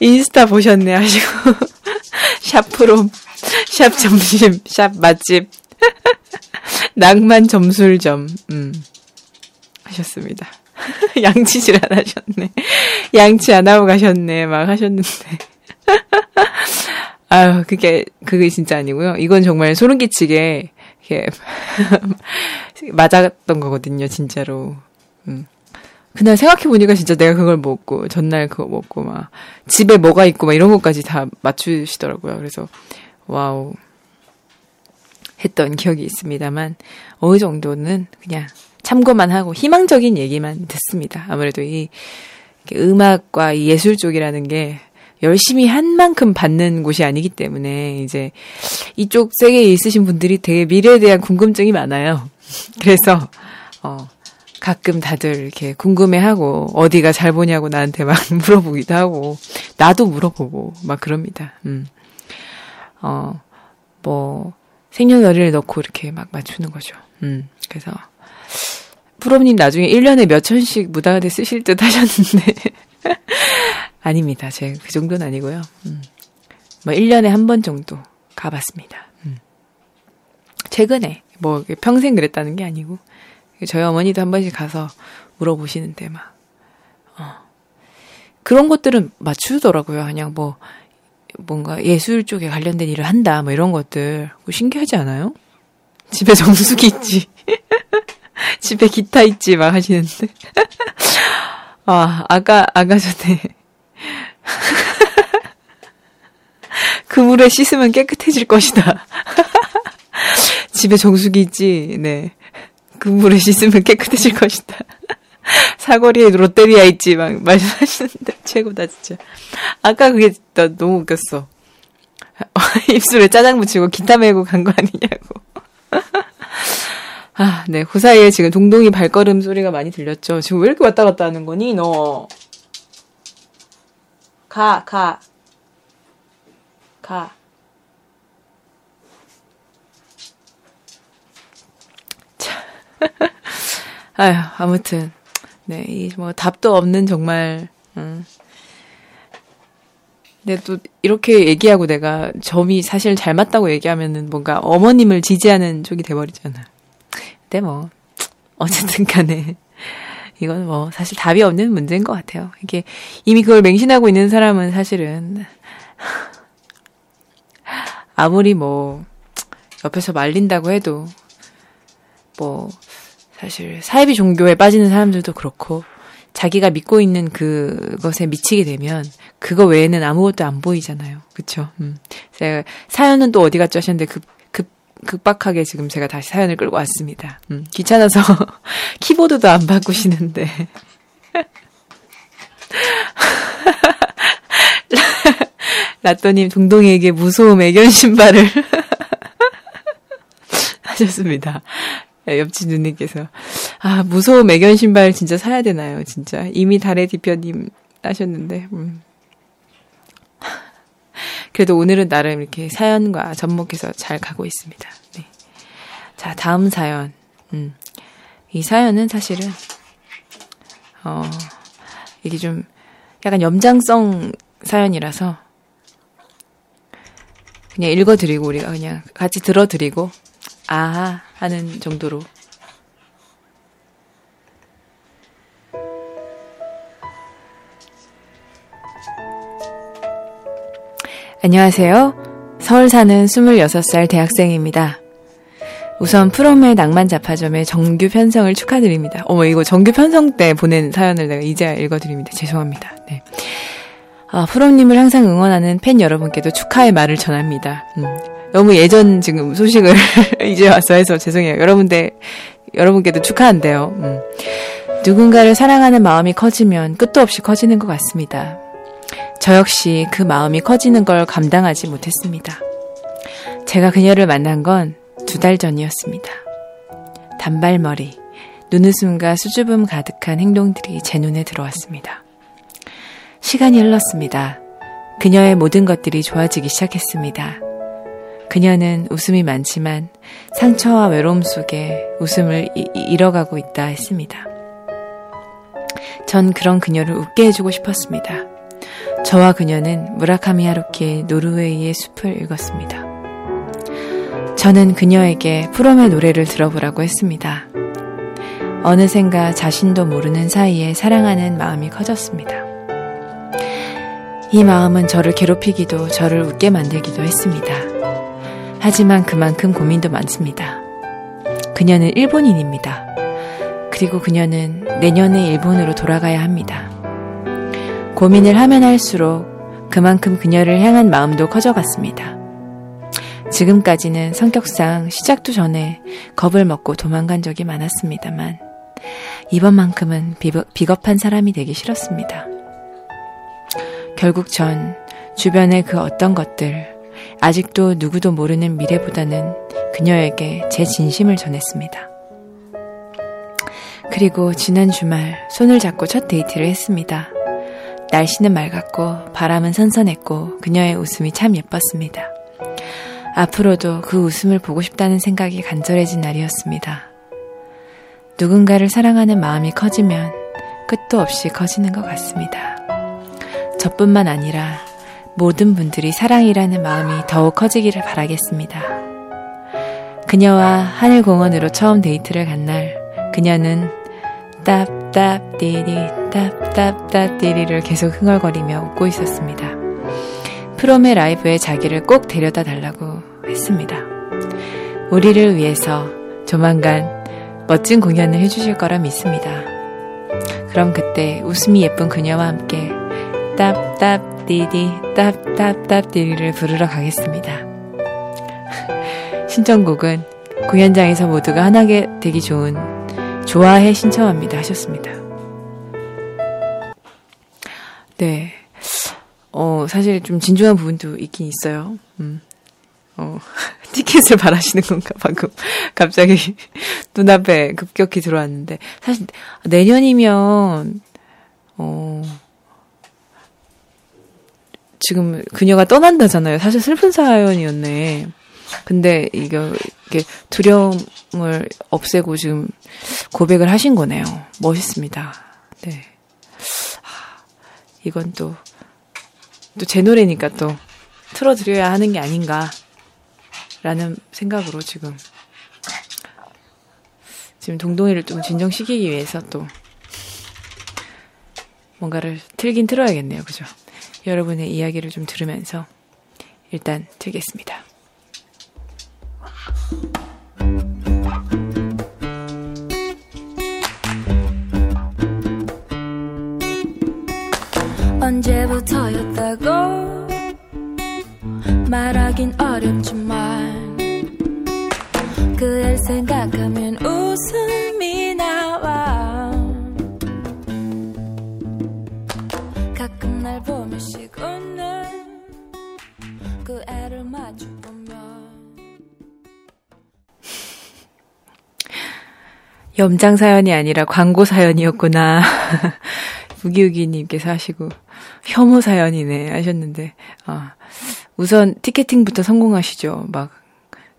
인스타 보셨네 하시고. 샵 프롬 샵 점심 샵 맛집 낭만 점술점. 음. 하셨습니다. 양치질 안 하셨네. 양치 안 하고 가셨네. 막 하셨는데. 아유 그게 그게 진짜 아니고요. 이건 정말 소름 끼치게 이렇게 맞았던 거거든요 진짜로. 음. 그날 생각해보니까 진짜 내가 그걸 먹고, 전날 그거 먹고, 막, 집에 뭐가 있고, 막 이런 것까지 다 맞추시더라고요. 그래서, wow. 했던 기억이 있습니다만, 어느 정도는 그냥 참고만 하고, 희망적인 얘기만 듣습니다. 아무래도 이, 음악과 이 예술 쪽이라는 게, 열심히 한 만큼 받는 곳이 아니기 때문에, 이제, 이쪽 세계에 있으신 분들이 되게 미래에 대한 궁금증이 많아요. 그래서, 어, 가끔 다들 이렇게 궁금해하고 어디가 잘 보냐고 나한테 막 물어보기도 하고 나도 물어보고 막 그럽니다. 음. 어, 뭐 생년월일을 넣고 이렇게 막 맞추는 거죠. 음. 그래서 프로님 나중에 1년에 몇 천씩 무당한테 쓰실 듯 하셨는데 아닙니다. 제가 그 정도는 아니고요. 음. 뭐 1년에 한 번 정도 가봤습니다. 음. 최근에 뭐 평생 그랬다는 게 아니고 저희 어머니도 한 번씩 가서 물어보시는데 막 어. 그런 것들은 맞추더라고요. 그냥 뭐 뭔가 예술 쪽에 관련된 일을 한다 뭐 이런 것들 뭐 신기하지 않아요? 집에 정수기 있지. 집에 기타 있지 막 하시는데. 아, 아까 아까 전에 그 물에 씻으면 깨끗해질 것이다. 집에 정수기 있지. 네. 그 물에 씻으면 깨끗해질 것이다. 사거리에 롯데리아 있지 막 말씀하시는데 최고다 진짜. 아까 그게 나 너무 웃겼어. 입술에 짜장 묻히고 기타 메고 간 거 아니냐고. 아, 네. 그 사이에 지금 동동이 발걸음 소리가 많이 들렸죠. 지금 왜 이렇게 왔다 갔다 하는 거니, 너? 가, 가. 가. 아휴, 아무튼. 네, 이 뭐 답도 없는 정말, 음. 근데 또 이렇게 얘기하고 내가 점이 사실 잘 맞다고 얘기하면은 뭔가 어머님을 지지하는 쪽이 돼버리잖아. 근데 뭐, 어쨌든 간에. 이건 뭐 사실 답이 없는 문제인 것 같아요. 이게 이미 그걸 맹신하고 있는 사람은 사실은 아무리 뭐 옆에서 말린다고 해도 뭐 사실 사이비 종교에 빠지는 사람들도 그렇고 자기가 믿고 있는 그것에 미치게 되면 그거 외에는 아무것도 안 보이잖아요. 그쵸? 음. 제가 사연은 또 어디 갔죠 하셨는데 급, 급, 급박하게 지금 제가 다시 사연을 끌고 왔습니다. 음. 귀찮아서 키보드도 안 바꾸시는데. 라또님 동동이에게 무서움 애견 신발을 하셨습니다. 네, 옆집 누님께서 아 무서움 애견 신발 진짜 사야 되나요? 진짜 이미 달의 디표님 하셨는데 음. 그래도 오늘은 나름 이렇게 사연과 접목해서 잘 가고 있습니다. 네. 자 다음 사연 음. 이 사연은 사실은 어 이게 좀 약간 염장성 사연이라서 그냥 읽어드리고 우리가 그냥 같이 들어드리고 아 하는 정도로 안녕하세요. 서울 사는 26살 대학생입니다. 우선 프롬의 낭만 잡화점의 정규 편성을 축하드립니다. 어머, 이거 정규 편성 때 보낸 사연을 내가 이제야 읽어드립니다. 죄송합니다. 네. 아, 프롬님을 항상 응원하는 팬 여러분께도 축하의 말을 전합니다. 음, 너무 예전 지금 소식을 이제 와서 해서 죄송해요. 여러분들, 여러분께도 축하한대요. 음. 누군가를 사랑하는 마음이 커지면 끝도 없이 커지는 것 같습니다. 저 역시 그 마음이 커지는 걸 감당하지 못했습니다. 제가 그녀를 만난 건 두 달 전이었습니다. 단발머리, 눈웃음과 수줍음 가득한 행동들이 제 눈에 들어왔습니다. 시간이 흘렀습니다. 그녀의 모든 것들이 좋아지기 시작했습니다. 그녀는 웃음이 많지만 상처와 외로움 속에 웃음을 이- 이- 잃어가고 있다 했습니다. 전 그런 그녀를 웃게 해주고 싶었습니다. 저와 그녀는 무라카미 하루키의 노르웨이의 숲을 읽었습니다. 저는 그녀에게 프롬의 노래를 들어보라고 했습니다. 어느샌가 자신도 모르는 사이에 사랑하는 마음이 커졌습니다. 이 마음은 저를 괴롭히기도 저를 웃게 만들기도 했습니다. 하지만 그만큼 고민도 많습니다. 그녀는 일본인입니다. 그리고 그녀는 내년에 일본으로 돌아가야 합니다. 고민을 하면 할수록 그만큼 그녀를 향한 마음도 커져갔습니다. 지금까지는 성격상 시작도 전에 겁을 먹고 도망간 적이 많았습니다만 이번만큼은 비겁한 사람이 되기 싫었습니다. 결국 전 주변의 그 어떤 것들, 아직도 누구도 모르는 미래보다는 그녀에게 제 진심을 전했습니다. 그리고 지난 주말 손을 잡고 첫 데이트를 했습니다. 날씨는 맑았고 바람은 선선했고 그녀의 웃음이 참 예뻤습니다. 앞으로도 그 웃음을 보고 싶다는 생각이 간절해진 날이었습니다. 누군가를 사랑하는 마음이 커지면 끝도 없이 커지는 것 같습니다. 저뿐만 아니라 모든 분들이 사랑이라는 마음이 더욱 커지기를 바라겠습니다. 그녀와 하늘공원으로 처음 데이트를 간 날, 그녀는 따따띠리, 따따따띠리를 계속 흥얼거리며 웃고 있었습니다. 프롬의 라이브에 자기를 꼭 데려다 달라고 했습니다. 우리를 위해서 조만간 멋진 공연을 해주실 거라 믿습니다. 그럼 그때 웃음이 예쁜 그녀와 함께 따따 띠디 따따따띠리를 부르러 가겠습니다. 신청곡은 공연장에서 모두가 하나게 되기 좋은 좋아해 신청합니다 하셨습니다. 네. 어, 사실 좀 진중한 부분도 있긴 있어요. 음. 어, 티켓을 바라시는 건가, 방금. 갑자기 눈앞에 급격히 들어왔는데. 사실, 내년이면, 어, 지금 그녀가 떠난다잖아요. 사실 슬픈 사연이었네. 근데 이거 이게 두려움을 없애고 지금 고백을 하신 거네요. 멋있습니다. 네. 하, 이건 또 또 제 노래니까 또 틀어드려야 하는 게 아닌가라는 생각으로 지금 지금 동동이를 좀 진정시키기 위해서 또 뭔가를 틀긴 틀어야겠네요. 그죠? 여러분의 이야기를 좀 들으면서 일단 들겠습니다. 언제부터였다고 말하긴 어렵지만 그날 생각하면 웃음이 나와 그 염장 사연이 아니라 광고 사연이었구나. 무기우기님께서 하시고, 혐오 사연이네 하셨는데, 아, 우선 티켓팅부터 성공하시죠. 막,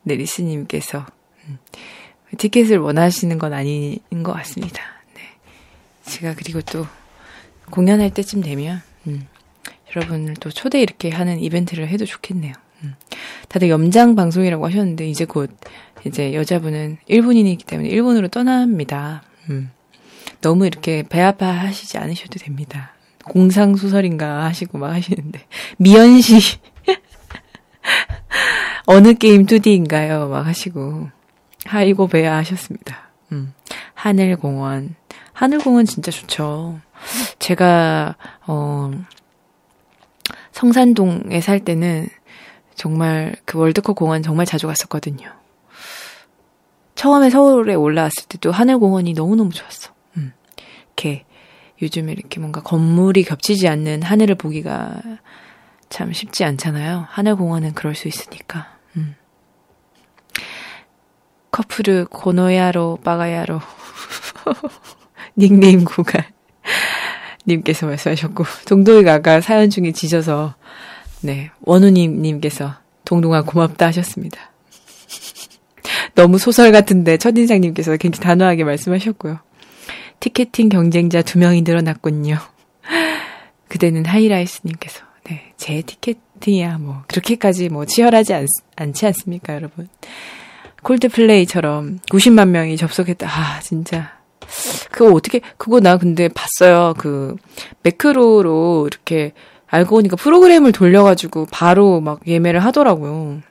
네, 리스님께서. 음, 티켓을 원하시는 건 아닌 것 같습니다. 네. 제가 그리고 또, 공연할 때쯤 되면, 음, 여러분을 또 초대 이렇게 하는 이벤트를 해도 좋겠네요. 음. 다들 염장 방송이라고 하셨는데, 이제 곧, 이제 여자분은 일본인이기 때문에 일본으로 떠납니다. 음. 너무 이렇게 배 아파 하시지 않으셔도 됩니다. 공상 소설인가 하시고 막 하시는데. 미연시. 어느 게임 2D인가요? 막 하시고. 아이고, 배야 하셨습니다. 음. 하늘공원. 하늘공원 진짜 좋죠. 제가, 어, 성산동에 살 때는 정말 그 월드컵 공원 정말 자주 갔었거든요. 처음에 서울에 올라왔을 때도 하늘공원이 너무너무 좋았어. 음. 이렇게 요즘에 이렇게 뭔가 건물이 겹치지 않는 하늘을 보기가 참 쉽지 않잖아요. 하늘공원은 그럴 수 있으니까. 음. 커플을 고노야로 빠가야로 닉네임 구갈 님께서 말씀하셨고 동동이가 아까 사연 중에 지져서 네 원우님 님께서 동동아 고맙다 하셨습니다. 너무 소설 같은데 첫인상 님께서 굉장히 단호하게 말씀하셨고요. 티켓팅 경쟁자 두 명이 늘어났군요. 그대는 하이라이스 님께서 네, 제 티켓팅이야 뭐 그렇게까지 뭐 치열하지 않, 않지 않습니까, 여러분? 콜드플레이처럼 90만 명이 접속했다. 아 진짜 그거 어떻게 그거 나 근데 봤어요. 그 매크로로 이렇게 알고 보니까 프로그램을 돌려가지고 바로 막 예매를 하더라고요.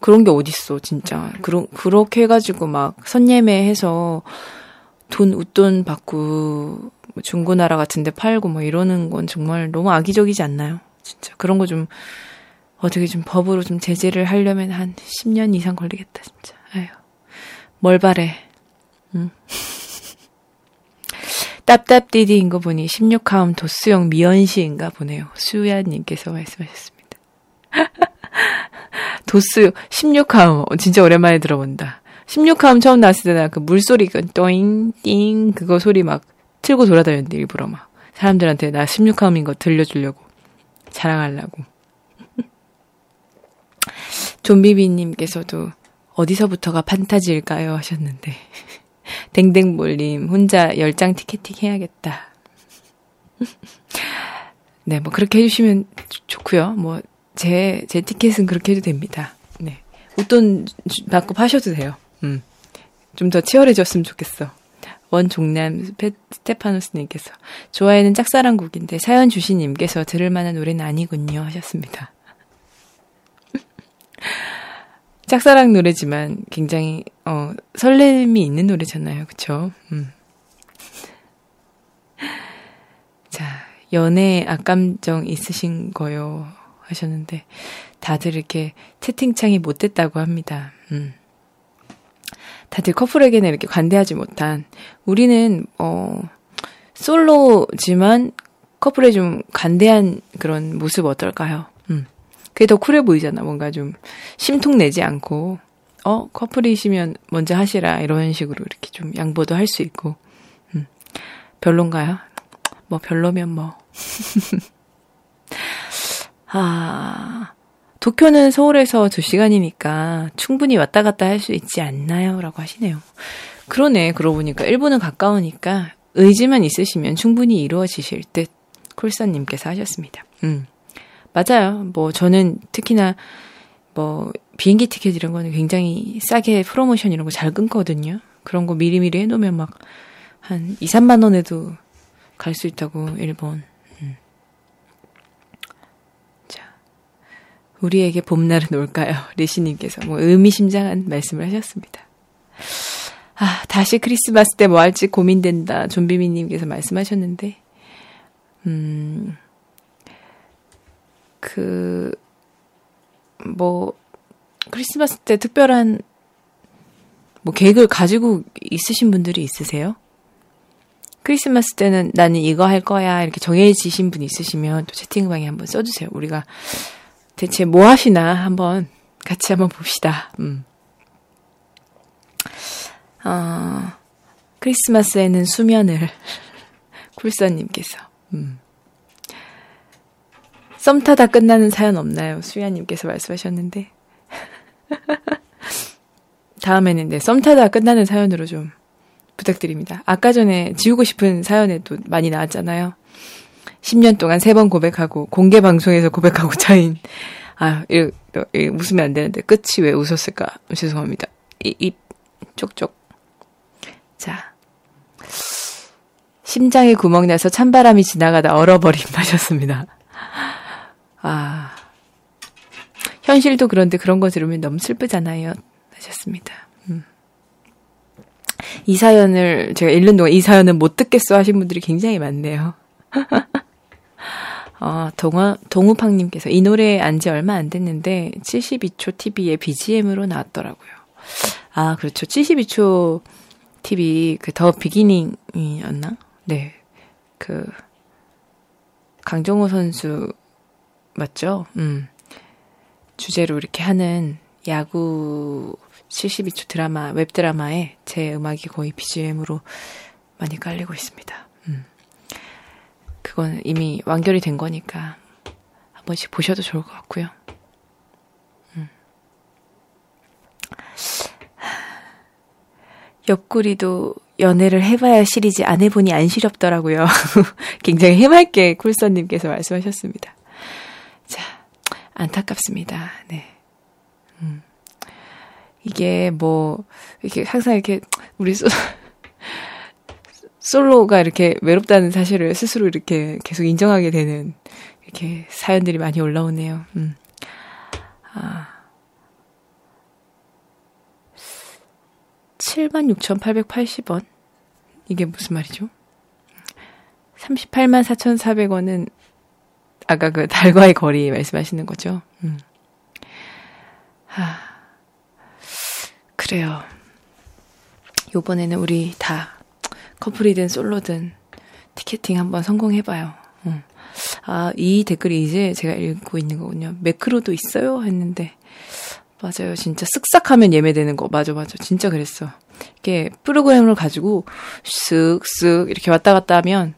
그런 게 어딨어, 진짜. 그러, 그렇게 해가지고 막 선예매해서 돈, 웃돈 받고 뭐 중고나라 같은 데 팔고 뭐 이러는 건 정말 너무 악의적이지 않나요? 진짜. 그런 거 좀 어떻게 좀 법으로 좀 제재를 하려면 한 10년 이상 걸리겠다, 진짜. 아유. 뭘 바래. 응. 따따띠디인 거 보니 16화음 도수형 미연시인가 보네요. 수야님께서 말씀하셨습니다. 도스 16화음 진짜 오랜만에 들어본다. 16화음 처음 나왔을 때나 그 물소리 그 또잉 띵 그거 소리 막 틀고 돌아다녔는데 일부러 막 사람들한테 나 16화음인 거 들려주려고 자랑하려고. 좀비비님께서도 어디서부터가 판타지일까요 하셨는데 댕댕볼님 혼자 열장 티켓팅 해야겠다. 네, 뭐 그렇게 해주시면 좋고요. 뭐 제, 제 티켓은 그렇게 해도 됩니다. 네. 웃돈 주- 받고 파셔도 돼요. 음. 좀 더 치열해졌으면 좋겠어. 원종남 스테파노스님께서 좋아해는 짝사랑곡인데 사연 주신님께서 들을 만한 노래는 아니군요 하셨습니다. 짝사랑 노래지만 굉장히 어 설렘이 있는 노래잖아요, 그쵸? 음. 자 연애 악감정 있으신 거요 하셨는데 다들 이렇게 채팅창이 못됐다고 합니다. 음. 다들 커플에게는 이렇게 관대하지 못한 우리는 어 솔로지만 커플에 좀 관대한 그런 모습 어떨까요? 음. 그게 더 쿨해 보이잖아. 뭔가 좀 심통 내지 않고 어 커플이시면 먼저 하시라 이런 식으로 이렇게 좀 양보도 할 수 있고 음. 별론가요? 뭐 별로면 뭐 아, 도쿄는 서울에서 2시간이니까 충분히 왔다 갔다 할 수 있지 않나요? 라고 하시네요. 그러네. 그러고 보니까 일본은 가까우니까 의지만 있으시면 충분히 이루어지실 듯 쿨선님께서 하셨습니다. 음. 맞아요. 뭐 저는 특히나 뭐 비행기 티켓 이런 거는 굉장히 싸게 프로모션 이런 거 잘 끊거든요. 그런 거 미리미리 해놓으면 막 한 2, 3만 원에도 갈 수 있다고 일본. 우리에게 봄날은 올까요? 리시님께서 뭐 의미심장한 말씀을 하셨습니다. 아, 다시 크리스마스 때 뭐 할지 고민된다. 좀비미님께서 말씀하셨는데, 음, 그, 뭐, 크리스마스 때 특별한, 뭐, 계획을 가지고 있으신 분들이 있으세요? 크리스마스 때는 나는 이거 할 거야. 이렇게 정해지신 분 있으시면 또 채팅방에 한번 써주세요. 우리가 대체 뭐 하시나 한번 같이 한번 봅시다. 음. 어, 크리스마스에는 수면을 쿨서님께서 음. 썸 타다 끝나는 사연 없나요? 수야님께서 말씀하셨는데 다음에는 네, 썸 타다 끝나는 사연으로 좀 부탁드립니다. 아까 전에 지우고 싶은 사연에도 많이 나왔잖아요. 10년 동안 세번 고백하고 공개 방송에서 고백하고 차인 아, 웃으면 안 되는데 끝이 왜 웃었을까? 죄송합니다. 이, 입 쪽쪽. 자. 심장에 구멍 나서 찬바람이 지나가다 얼어버림 하셨습니다. 아. 현실도 그런데 그런 거 들으면 너무 슬프잖아요. 하셨습니다. 음. 이 사연을 제가 읽는 동안 이 사연은 못 듣겠어 하신 분들이 굉장히 많네요. 어, 동아, 동우팡님께서 이 노래 안 지 얼마 안 됐는데 72초 TV의 BGM으로 나왔더라고요. 아, 그렇죠. 72초 TV 그 더 비기닝이었나? 네. 그 강정호 선수 맞죠? 음. 주제로 이렇게 하는 야구 72초 드라마, 웹드라마에 제 음악이 거의 BGM으로 많이 깔리고 있습니다. 음. 그건 이미 완결이 된 거니까 한 번씩 보셔도 좋을 것 같고요. 음. 옆구리도 연애를 해봐야 시리지 안 해보니 안 시렵더라고요. 굉장히 해맑게 쿨선님께서 말씀하셨습니다. 자, 안타깝습니다. 네. 음. 이게 뭐, 이렇게 항상 이렇게 우리 소, 솔로가 이렇게 외롭다는 사실을 스스로 이렇게 계속 인정하게 되는 이렇게 사연들이 많이 올라오네요. 음. 아. 76,880원? 이게 무슨 말이죠? 38만 4,400원은 아까 그 달과의 거리 말씀하시는 거죠? 음. 하, 그래요. 요번에는 우리 다 커플이든 솔로든 티켓팅 한번 성공해봐요. 음. 아, 이 댓글이 이제 제가 읽고 있는 거군요. 매크로도 있어요? 했는데, 맞아요. 진짜 쓱싹 하면 예매되는 거. 맞아, 맞아. 진짜 그랬어. 이게 프로그램을 가지고 쓱쓱 이렇게 왔다 갔다 하면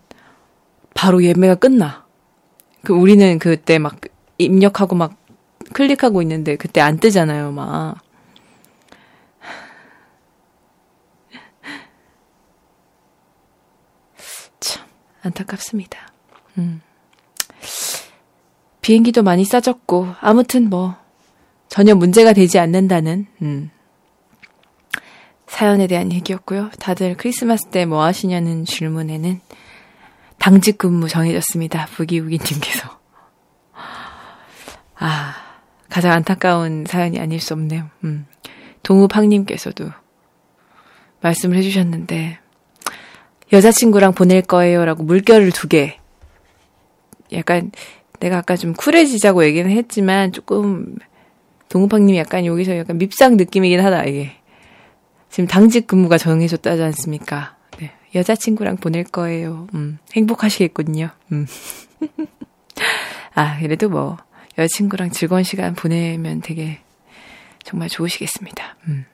바로 예매가 끝나. 그 우리는 그때 막 입력하고 막 클릭하고 있는데 그때 안 뜨잖아요, 막. 참 안타깝습니다. 음. 비행기도 많이 싸졌고 아무튼 뭐 전혀 문제가 되지 않는다는 음. 사연에 대한 얘기였고요. 다들 크리스마스 때 뭐 하시냐는 질문에는 당직 근무 정해졌습니다. 부기우기님께서. 아, 가장 안타까운 사연이 아닐 수 없네요. 음. 동우팡님께서도 말씀을 해주셨는데, 여자친구랑 보낼 거예요. 라고 물결을 두 개. 약간, 내가 아까 좀 쿨해지자고 얘기는 했지만, 조금, 동우팡님이 약간 여기서 약간 밉상 느낌이긴 하다, 이게. 지금 당직 근무가 정해졌다지 않습니까? 네. 여자친구랑 보낼 거예요. 음, 행복하시겠군요. 음. 아, 그래도 뭐, 여자친구랑 즐거운 시간 보내면 되게 정말 좋으시겠습니다. 음.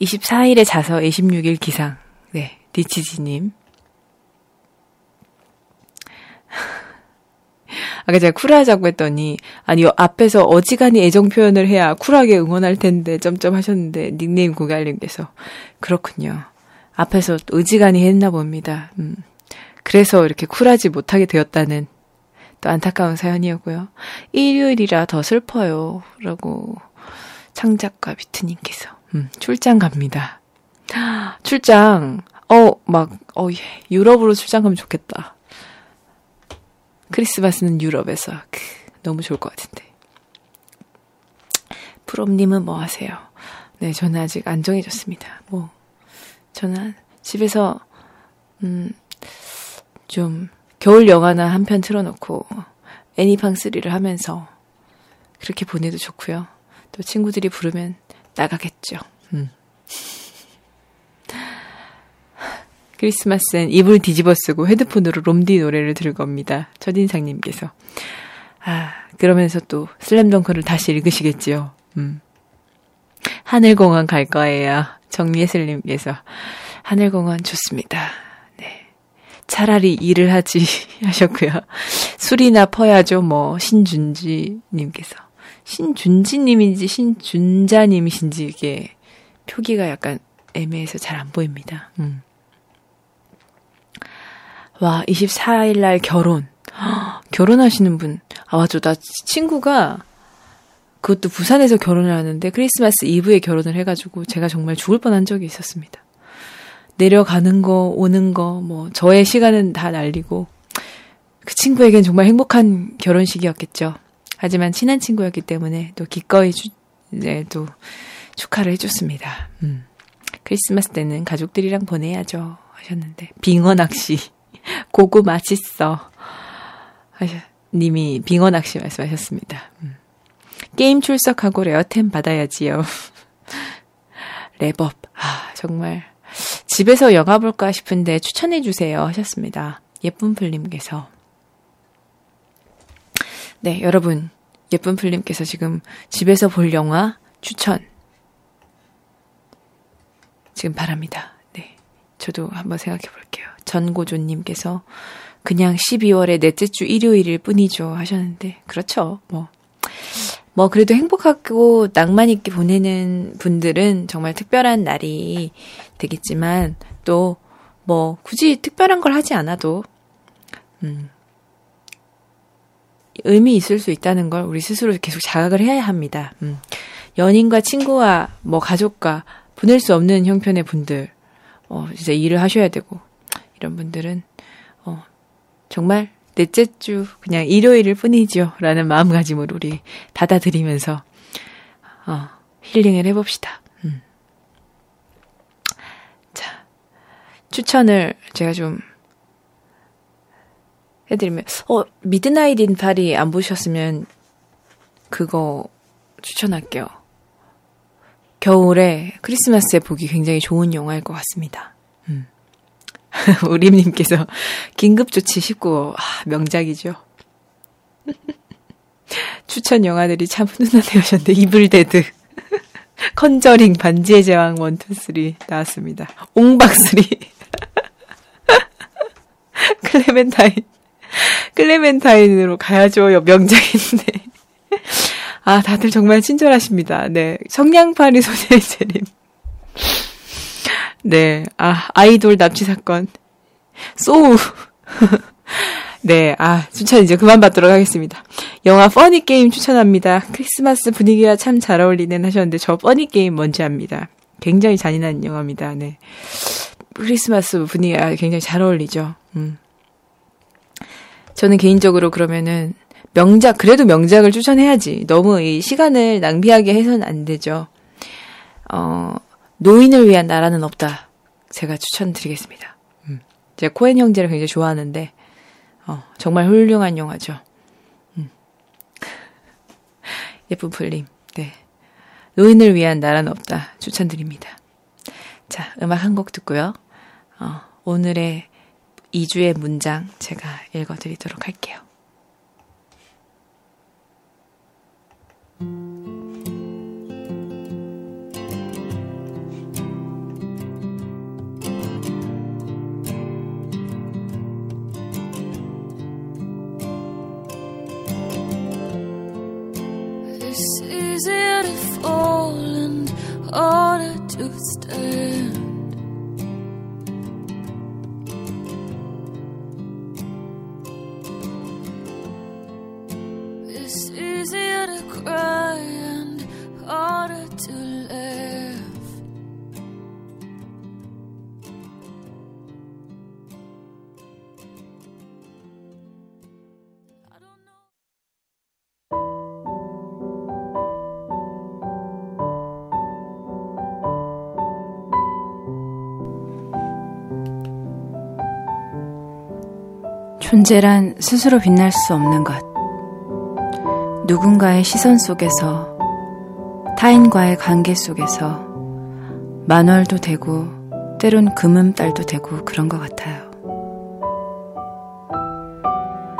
24일에 자서 26일 기상. 네, 디치지님. 아까 제가 쿨하자고 했더니 아니 앞에서 어지간히 애정 표현을 해야 쿨하게 응원할 텐데 점점 하셨는데 닉네임 고갈님께서 그렇군요. 앞에서 의지간히 했나 봅니다. 음. 그래서 이렇게 쿨하지 못하게 되었다는 또 안타까운 사연이었고요. 일요일이라 더 슬퍼요. 라고 창작가 비트님께서 음, 출장 갑니다. 출장 어 막 어 예, 유럽으로 출장 가면 좋겠다. 크리스마스는 유럽에서 크, 너무 좋을 것 같은데. 프롬님은 뭐 하세요? 네, 저는 아직 안 정해졌습니다. 뭐 저는 집에서 음, 좀 겨울 영화나 한 편 틀어놓고 애니팡 3를 하면서 그렇게 보내도 좋고요. 또 친구들이 부르면 나가겠죠. 음. 크리스마스엔 이불 뒤집어 쓰고 헤드폰으로 롬디 노래를 들을 겁니다. 첫인상님께서. 아, 그러면서 또 슬램덩크를 다시 읽으시겠지요. 음. 하늘공원 갈 거예요. 정예슬님께서. 하늘공원 좋습니다. 네. 차라리 일을 하지 하셨고요. 술이나 퍼야죠. 뭐 신준지님께서 신준지님인지 신준자님이신지 이게 표기가 약간 애매해서 잘 안 보입니다. 음. 와 24일 날 결혼. 결혼하시는 분. 아 맞죠. 나 친구가 그것도 부산에서 결혼을 하는데 크리스마스 이브에 결혼을 해가지고 제가 정말 죽을 뻔한 적이 있었습니다. 내려가는 거, 오는 거, 뭐, 저의 시간은 다 날리고, 그 친구에겐 정말 행복한 결혼식이었겠죠. 하지만 친한 친구였기 때문에 또 기꺼이 주, 네, 또 축하를 해줬습니다. 음. 크리스마스 때는 가족들이랑 보내야죠. 하셨는데. 빙어 낚시. 고구 맛있어. 하셔, 님이 빙어 낚시 말씀하셨습니다. 음. 게임 출석하고 레어템 받아야지요. 렙업. 아, 정말. 집에서 영화 볼까 싶은데 추천해주세요. 하셨습니다. 예쁜 풀님께서. 네, 여러분. 예쁜 풀님께서 지금 집에서 볼 영화 추천. 지금 바랍니다. 네. 저도 한번 생각해 볼게요. 전고조님께서 그냥 12월의 넷째 주 일요일일 뿐이죠. 하셨는데, 그렇죠. 뭐. 뭐, 그래도 행복하고 낭만 있게 보내는 분들은 정말 특별한 날이 되겠지만, 또, 뭐, 굳이 특별한 걸 하지 않아도, 음, 의미 있을 수 있다는 걸 우리 스스로 계속 자각을 해야 합니다. 음, 연인과 친구와 뭐 가족과 보낼 수 없는 형편의 분들, 어, 진짜 일을 하셔야 되고, 이런 분들은, 어, 정말 넷째 주 그냥 일요일일 뿐이죠. 라는 마음가짐으로 우리 받아들이면서 어, 힐링을 해봅시다. 음. 자, 추천을 제가 좀 해드리면, 어, 미드나잇 인 파리 안 보셨으면 그거 추천할게요. 겨울에 크리스마스에 보기 굉장히 좋은 영화일 것 같습니다. 음. 우림님께서 긴급조치 19호 아, 명작이죠. 추천 영화들이 참 훈훈하게 하셨는데 이블데드 컨저링 반지의 제왕 1, 2, 3 나왔습니다. 옹박 three 클레멘타인 클레멘타인으로 가야죠. 명작인데 아 다들 정말 친절하십니다. 네 성냥팔이 재림 네, 아, 아이돌 납치 사건. 소우. 네, 아, 추천 이제 그만 받도록 하겠습니다. 영화 퍼니 게임 추천합니다. 크리스마스 분위기와 참 잘 어울리는 하셨는데, 저 퍼니 게임 뭔지 압니다. 굉장히 잔인한 영화입니다. 네. 크리스마스 분위기가 굉장히 잘 어울리죠. 음. 저는 개인적으로 그러면은, 명작, 그래도 명작을 추천해야지. 너무 이 시간을 낭비하게 해서는 안 되죠. 어, 노인을 위한 나라는 없다. 제가 추천드리겠습니다. 음. 제가 코엔 형제를 굉장히 좋아하는데 어, 정말 훌륭한 영화죠. 음. 예쁜 풀림. 네. 노인을 위한 나라는 없다. 추천드립니다. 자, 음악 한 곡 듣고요. 어, 오늘의 2주의 문장 제가 읽어드리도록 할게요. Easier to fall and harder to stand. It's easier to cry and harder to 존재란 스스로 빛날 수 없는 것. 누군가의 시선 속에서, 타인과의 관계 속에서, 만월도 되고, 때론 금음달도 되고, 그런 것 같아요.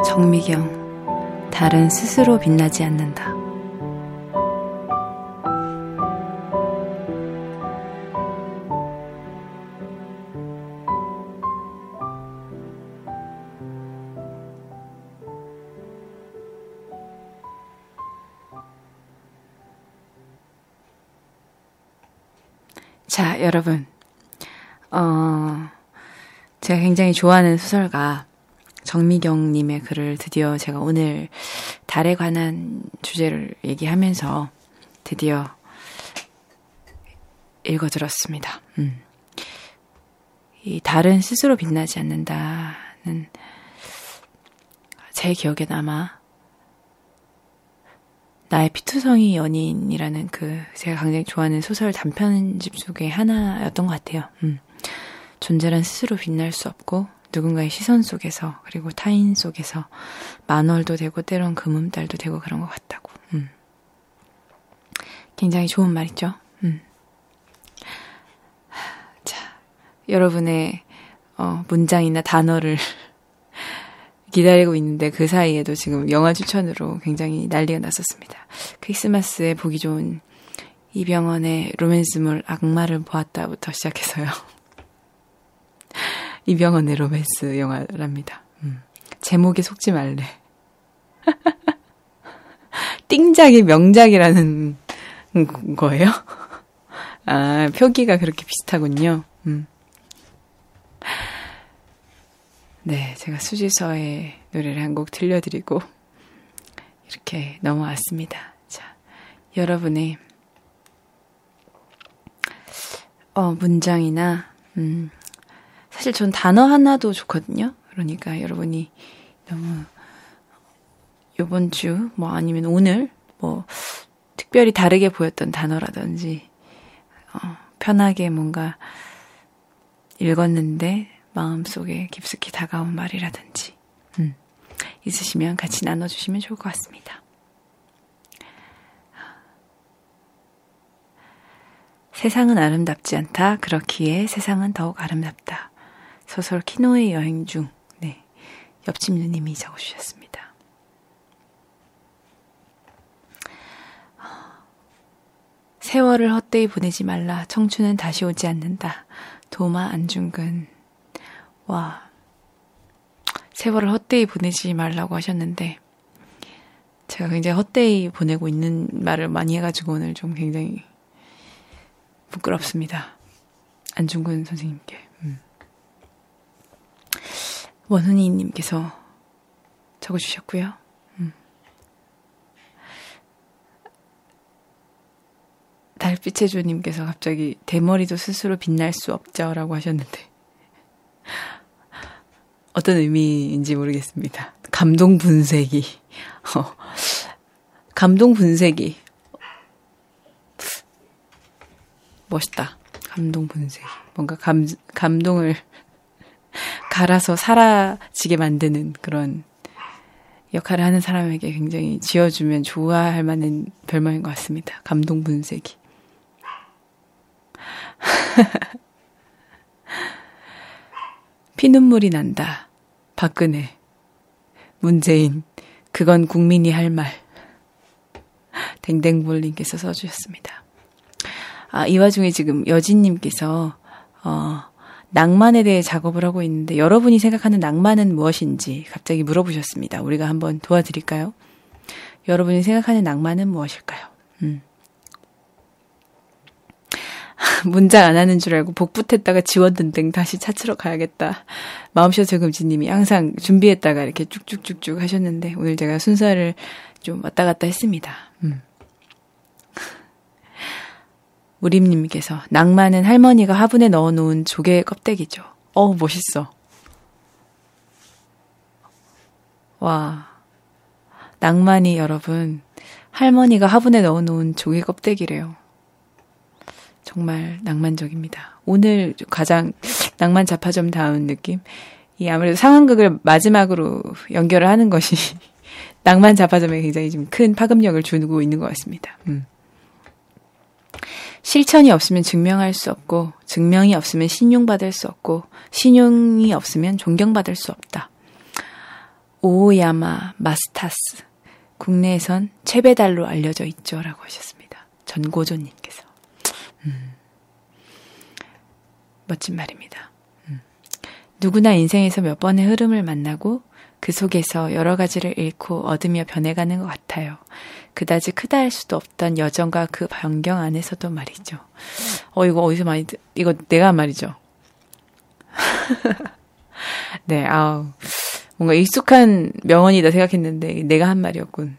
정미경, 달은 스스로 빛나지 않는다. 여러분. 어, 제가 굉장히 좋아하는 소설가 정미경님의 글을 드디어 제가 오늘 달에 관한 주제를 얘기하면서 드디어 읽어들었습니다. 음. 이 달은 스스로 빛나지 않는다는 제 기억에 남아 나의 피투성이 연인이라는 그 제가 굉장히 좋아하는 소설 단편집 속의 하나였던 것 같아요. 음. 존재란 스스로 빛날 수 없고 누군가의 시선 속에서 그리고 타인 속에서 만월도 되고 때론 금음달도 되고 그런 것 같다고. 음. 굉장히 좋은 말이죠. 음. 자, 여러분의 어, 문장이나 단어를 기다리고 있는데 그 사이에도 지금 영화 추천으로 굉장히 난리가 났었습니다. 크리스마스에 보기 좋은 이병헌의 로맨스물 악마를 보았다부터 시작해서요. 이병헌의 로맨스 영화랍니다. 음. 제목에 속지 말래. 띵작이 명작이라는 거예요? 아, 표기가 그렇게 비슷하군요. 음. 네, 제가 수지서의 노래를 한 곡 들려드리고 이렇게 넘어왔습니다. 자, 여러분의 어, 문장이나 음, 사실 전 단어 하나도 좋거든요. 그러니까 여러분이 너무 요번 주 뭐 아니면 오늘 뭐 특별히 다르게 보였던 단어라든지 어, 편하게 뭔가 읽었는데 마음속에 깊숙이 다가온 말이라든지 음, 있으시면 같이 나눠주시면 좋을 것 같습니다. 세상은 아름답지 않다. 그렇기에 세상은 더욱 아름답다. 소설 키노의 여행 중, 네. 옆집 누님이 적어주셨습니다. 세월을 헛되이 보내지 말라. 청춘은 다시 오지 않는다. 도마 안중근. 와. 세월을 헛되이 보내지 말라고 하셨는데, 제가 굉장히 헛되이 보내고 있는 말을 많이 해가지고 오늘 좀 굉장히 부끄럽습니다. 안중근 선생님께. 음. 원훈이님께서 적어주셨고요. 음. 달빛의 주님께서 갑자기 대머리도 스스로 빛날 수 없죠라고 하셨는데 어떤 의미인지 모르겠습니다. 감동 분쇄기. 어, 감동 분쇄기. 멋있다. 감동 분쇄기. 뭔가 감, 감동을 갈아서 사라지게 만드는 그런 역할을 하는 사람에게 굉장히 지어주면 좋아할 만한 별명인 것 같습니다. 감동 분쇄기. 피눈물이 난다. 박근혜. 문재인. 그건 국민이 할 말. 댕댕볼님께서 써주셨습니다. 아, 이 와중에 지금 여진님께서, 어, 낭만에 대해 작업을 하고 있는데 여러분이 생각하는 낭만은 무엇인지 갑자기 물어보셨습니다. 우리가 한번 도와드릴까요? 여러분이 생각하는 낭만은 무엇일까요? 음. 문장 안 하는 줄 알고 복붙했다가 지웠는등 다시 찾으러 가야겠다. 마음쇼 저금지님이 항상 준비했다가 이렇게 쭉쭉쭉쭉 하셨는데 오늘 제가 순서를 좀 왔다 갔다 했습니다. 음. 무림님께서 낭만은 할머니가 화분에 넣어놓은 조개 껍데기죠. 어 멋있어. 와 낭만이 여러분 할머니가 화분에 넣어놓은 조개 껍데기래요. 정말 낭만적입니다. 오늘 가장 낭만 자파점 다운 느낌. 이이 아무래도 상황극을 마지막으로 연결을 하는 것이 낭만 자파점에 굉장히 좀큰 파급력을 주고 있는 것 같습니다. 음. 실천이 없으면 증명할 수 없고, 증명이 없으면 신용받을 수 없고, 신용이 없으면 존경받을 수 없다. 오야마 마스타스. 국내에선 최배달로 알려져 있죠. 라고 하셨습니다. 전고조님께서. 음. 멋진 말입니다. 음. 누구나 인생에서 몇 번의 흐름을 만나고 그 속에서 여러 가지를 잃고 얻으며 변해가는 것 같아요. 그다지 크다 할 수도 없던 여정과 그 변경 안에서도 말이죠. 어, 이거 어디서 많이, 듣- 이거 내가 한 말이죠. 네, 아우. 뭔가 익숙한 명언이다 생각했는데 내가 한 말이었군.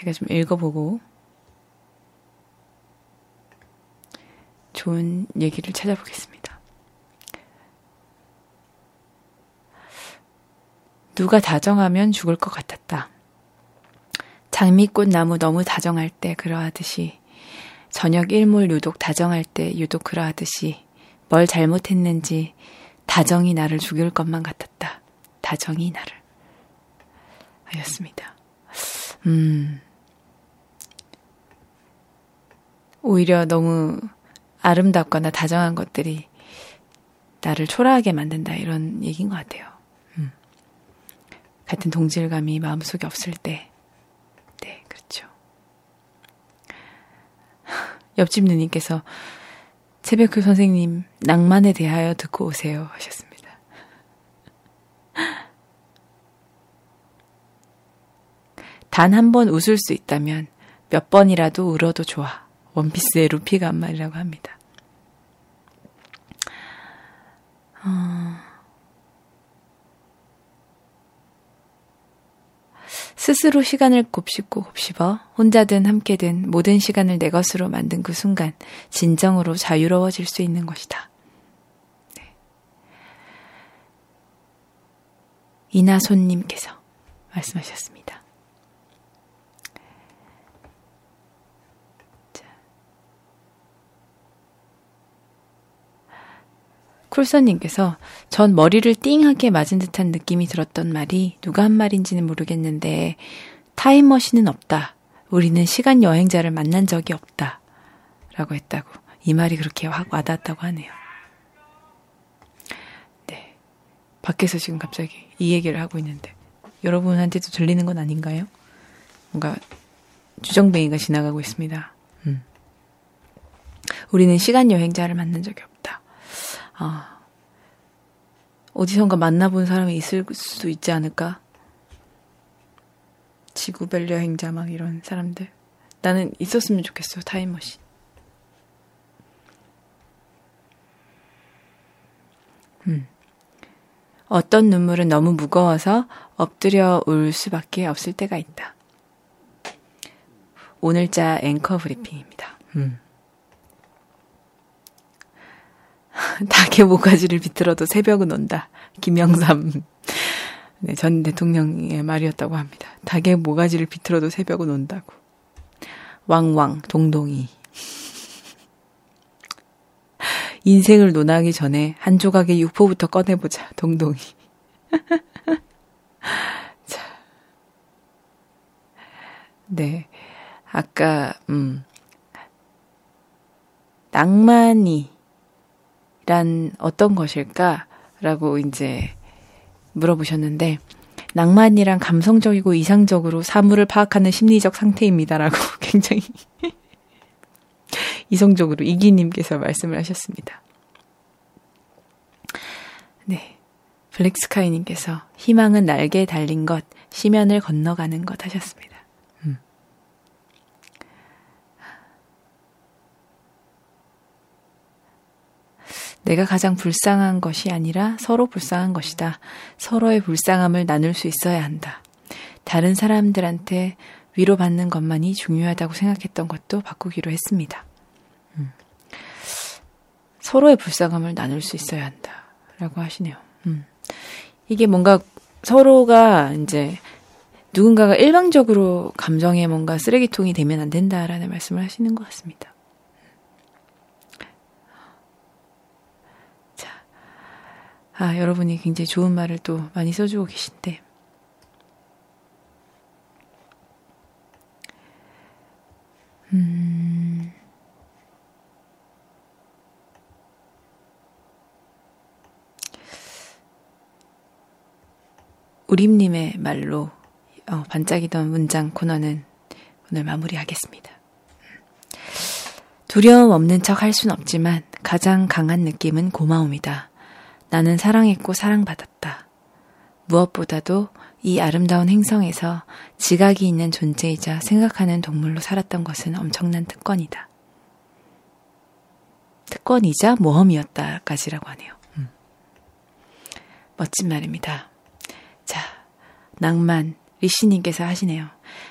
제가 좀 읽어보고 좋은 얘기를 찾아보겠습니다. 누가 다정하면 죽을 것 같았다. 장미꽃 나무 너무 다정할 때 그러하듯이 저녁 일몰 유독 다정할 때 유독 그러하듯이 뭘 잘못했는지 다정이 나를 죽일 것만 같았다. 다정이 나를. 하였습니다. 음. 오히려 너무 아름답거나 다정한 것들이 나를 초라하게 만든다. 이런 얘기인 것 같아요. 음. 같은 동질감이 마음속에 없을 때. 네, 그렇죠. 옆집 누님께서 새벽교 선생님 낭만에 대하여 듣고 오세요 하셨습니다. 단 한 번 웃을 수 있다면 몇 번이라도 울어도 좋아. 원피스의 루피가 한 말이라고 합니다. 스스로 시간을 곱씹고 곱씹어 혼자든 함께든 모든 시간을 내 것으로 만든 그 순간 진정으로 자유로워질 수 있는 것이다. 네. 이나손님께서 말씀하셨습니다. 자. 쿨선님께서 전 머리를 띵하게 맞은 듯한 느낌이 들었던 말이 누가 한 말인지는 모르겠는데 타임머신은 없다. 우리는 시간 여행자를 만난 적이 없다. 라고 했다고. 이 말이 그렇게 확 와닿았다고 하네요. 네. 밖에서 지금 갑자기 이 얘기를 하고 있는데 여러분한테도 들리는 건 아닌가요? 뭔가 주정뱅이가 지나가고 있습니다. 음. 우리는 시간 여행자를 만난 적이 없다. 아, 어디선가 만나본 사람이 있을 수도 있지 않을까? 지구별 여행자 막 이런 사람들. 나는 있었으면 좋겠어, 타임머신. 음. 어떤 눈물은 너무 무거워서 엎드려 울 수밖에 없을 때가 있다. 오늘자 앵커 브리핑입니다. 음. 닭의 모가지를 비틀어도 새벽은 온다. 김영삼 네, 전 대통령의 말이었다고 합니다. 닭의 모가지를 비틀어도 새벽은 온다고. 왕왕 동동이 인생을 논하기 전에 한 조각의 육포부터 꺼내보자. 동동이. 자. 네. 아까 음 낭만이 란 어떤 것일까라고 이제 물어보셨는데 낭만이란 감성적이고 이상적으로 사물을 파악하는 심리적 상태입니다라고 굉장히 이성적으로 이기님께서 말씀을 하셨습니다. 네. 블랙스카이님께서 희망은 날개에 달린 것, 시면을 건너가는 것 하셨습니다. 음. 내가 가장 불쌍한 것이 아니라 서로 불쌍한 것이다. 서로의 불쌍함을 나눌 수 있어야 한다. 다른 사람들한테 위로받는 것만이 중요하다고 생각했던 것도 바꾸기로 했습니다. 음. 서로의 불쌍함을 나눌 수 있어야 한다. 라고 하시네요. 음. 이게 뭔가 서로가 이제 누군가가 일방적으로 감정에 뭔가 쓰레기통이 되면 안 된다라는 말씀을 하시는 것 같습니다. 아, 여러분이 굉장히 좋은 말을 또 많이 써주고 계신데. 음. 우림님의 말로 어, 반짝이던 문장 코너는 오늘 마무리하겠습니다. 두려움 없는 척 할 순 없지만 가장 강한 느낌은 고마움이다. 나는 사랑했고 사랑받았다. 무엇보다도 이 아름다운 행성에서 지각이 있는 존재이자 생각하는 동물로 살았던 것은 엄청난 특권이다. 특권이자 모험이었다까지라고 하네요. 음. 멋진 말입니다. 자, 낭만, 리시님께서 하시네요.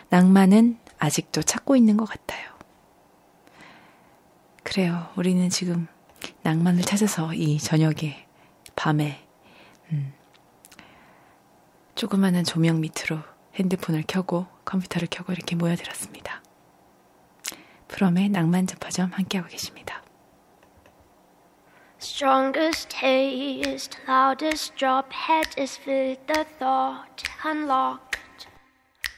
낭만은 아직도 찾고 있는 것 같아요. 그래요. 우리는 지금 낭만을 찾아서 이 저녁에, 밤에, 음, 조그마한 조명 밑으로 핸드폰을 켜고 컴퓨터를 켜고 이렇게 모여들었습니다. 프롬의 낭만 접화점 함께하고 계십니다. Strongest taste, loudest drop, head is with the thought unlocked.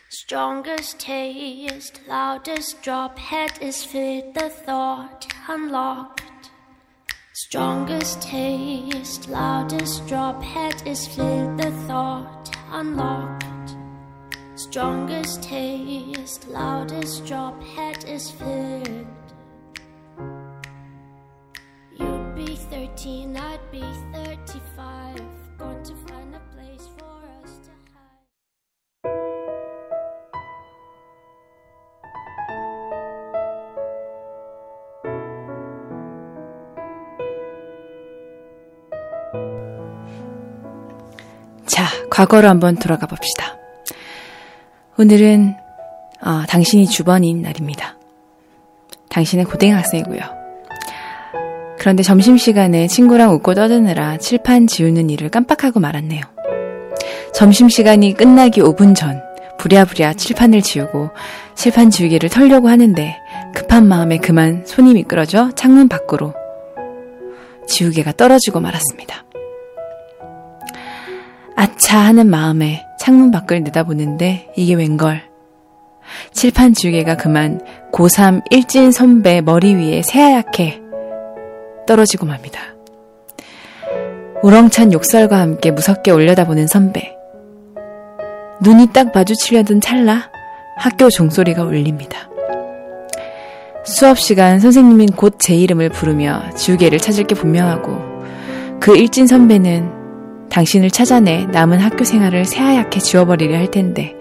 Strongest taste, loudest drop, head is with the thought unlocked. Strongest taste, loudest drop, head is filled, the thought unlocked. Strongest taste, loudest drop, head is filled. You'd be 13, I'd be 35. Going to find a place 과거로 한번 돌아가 봅시다. 오늘은 어, 당신이 주번인 날입니다. 당신은 고등학생이고요. 그런데 점심시간에 친구랑 웃고 떠드느라 칠판 지우는 일을 깜빡하고 말았네요. 점심시간이 끝나기 5분 전 부랴부랴 칠판을 지우고 칠판 지우개를 털려고 하는데 급한 마음에 그만 손이 미끄러져 창문 밖으로 지우개가 떨어지고 말았습니다. 아차 하는 마음에 창문 밖을 내다보는데 이게 웬걸. 칠판 지우개가 그만 고3 일진 선배 머리 위에 새하얗게 떨어지고 맙니다. 우렁찬 욕설과 함께 무섭게 올려다보는 선배. 눈이 딱 마주치려던 찰나 학교 종소리가 울립니다. 수업 시간 선생님인 곧 제 이름을 부르며 지우개를 찾을 게 분명하고 그 일진 선배는 당신을 찾아내 남은 학교 생활을 새하얗게 지워버리려 할 텐데.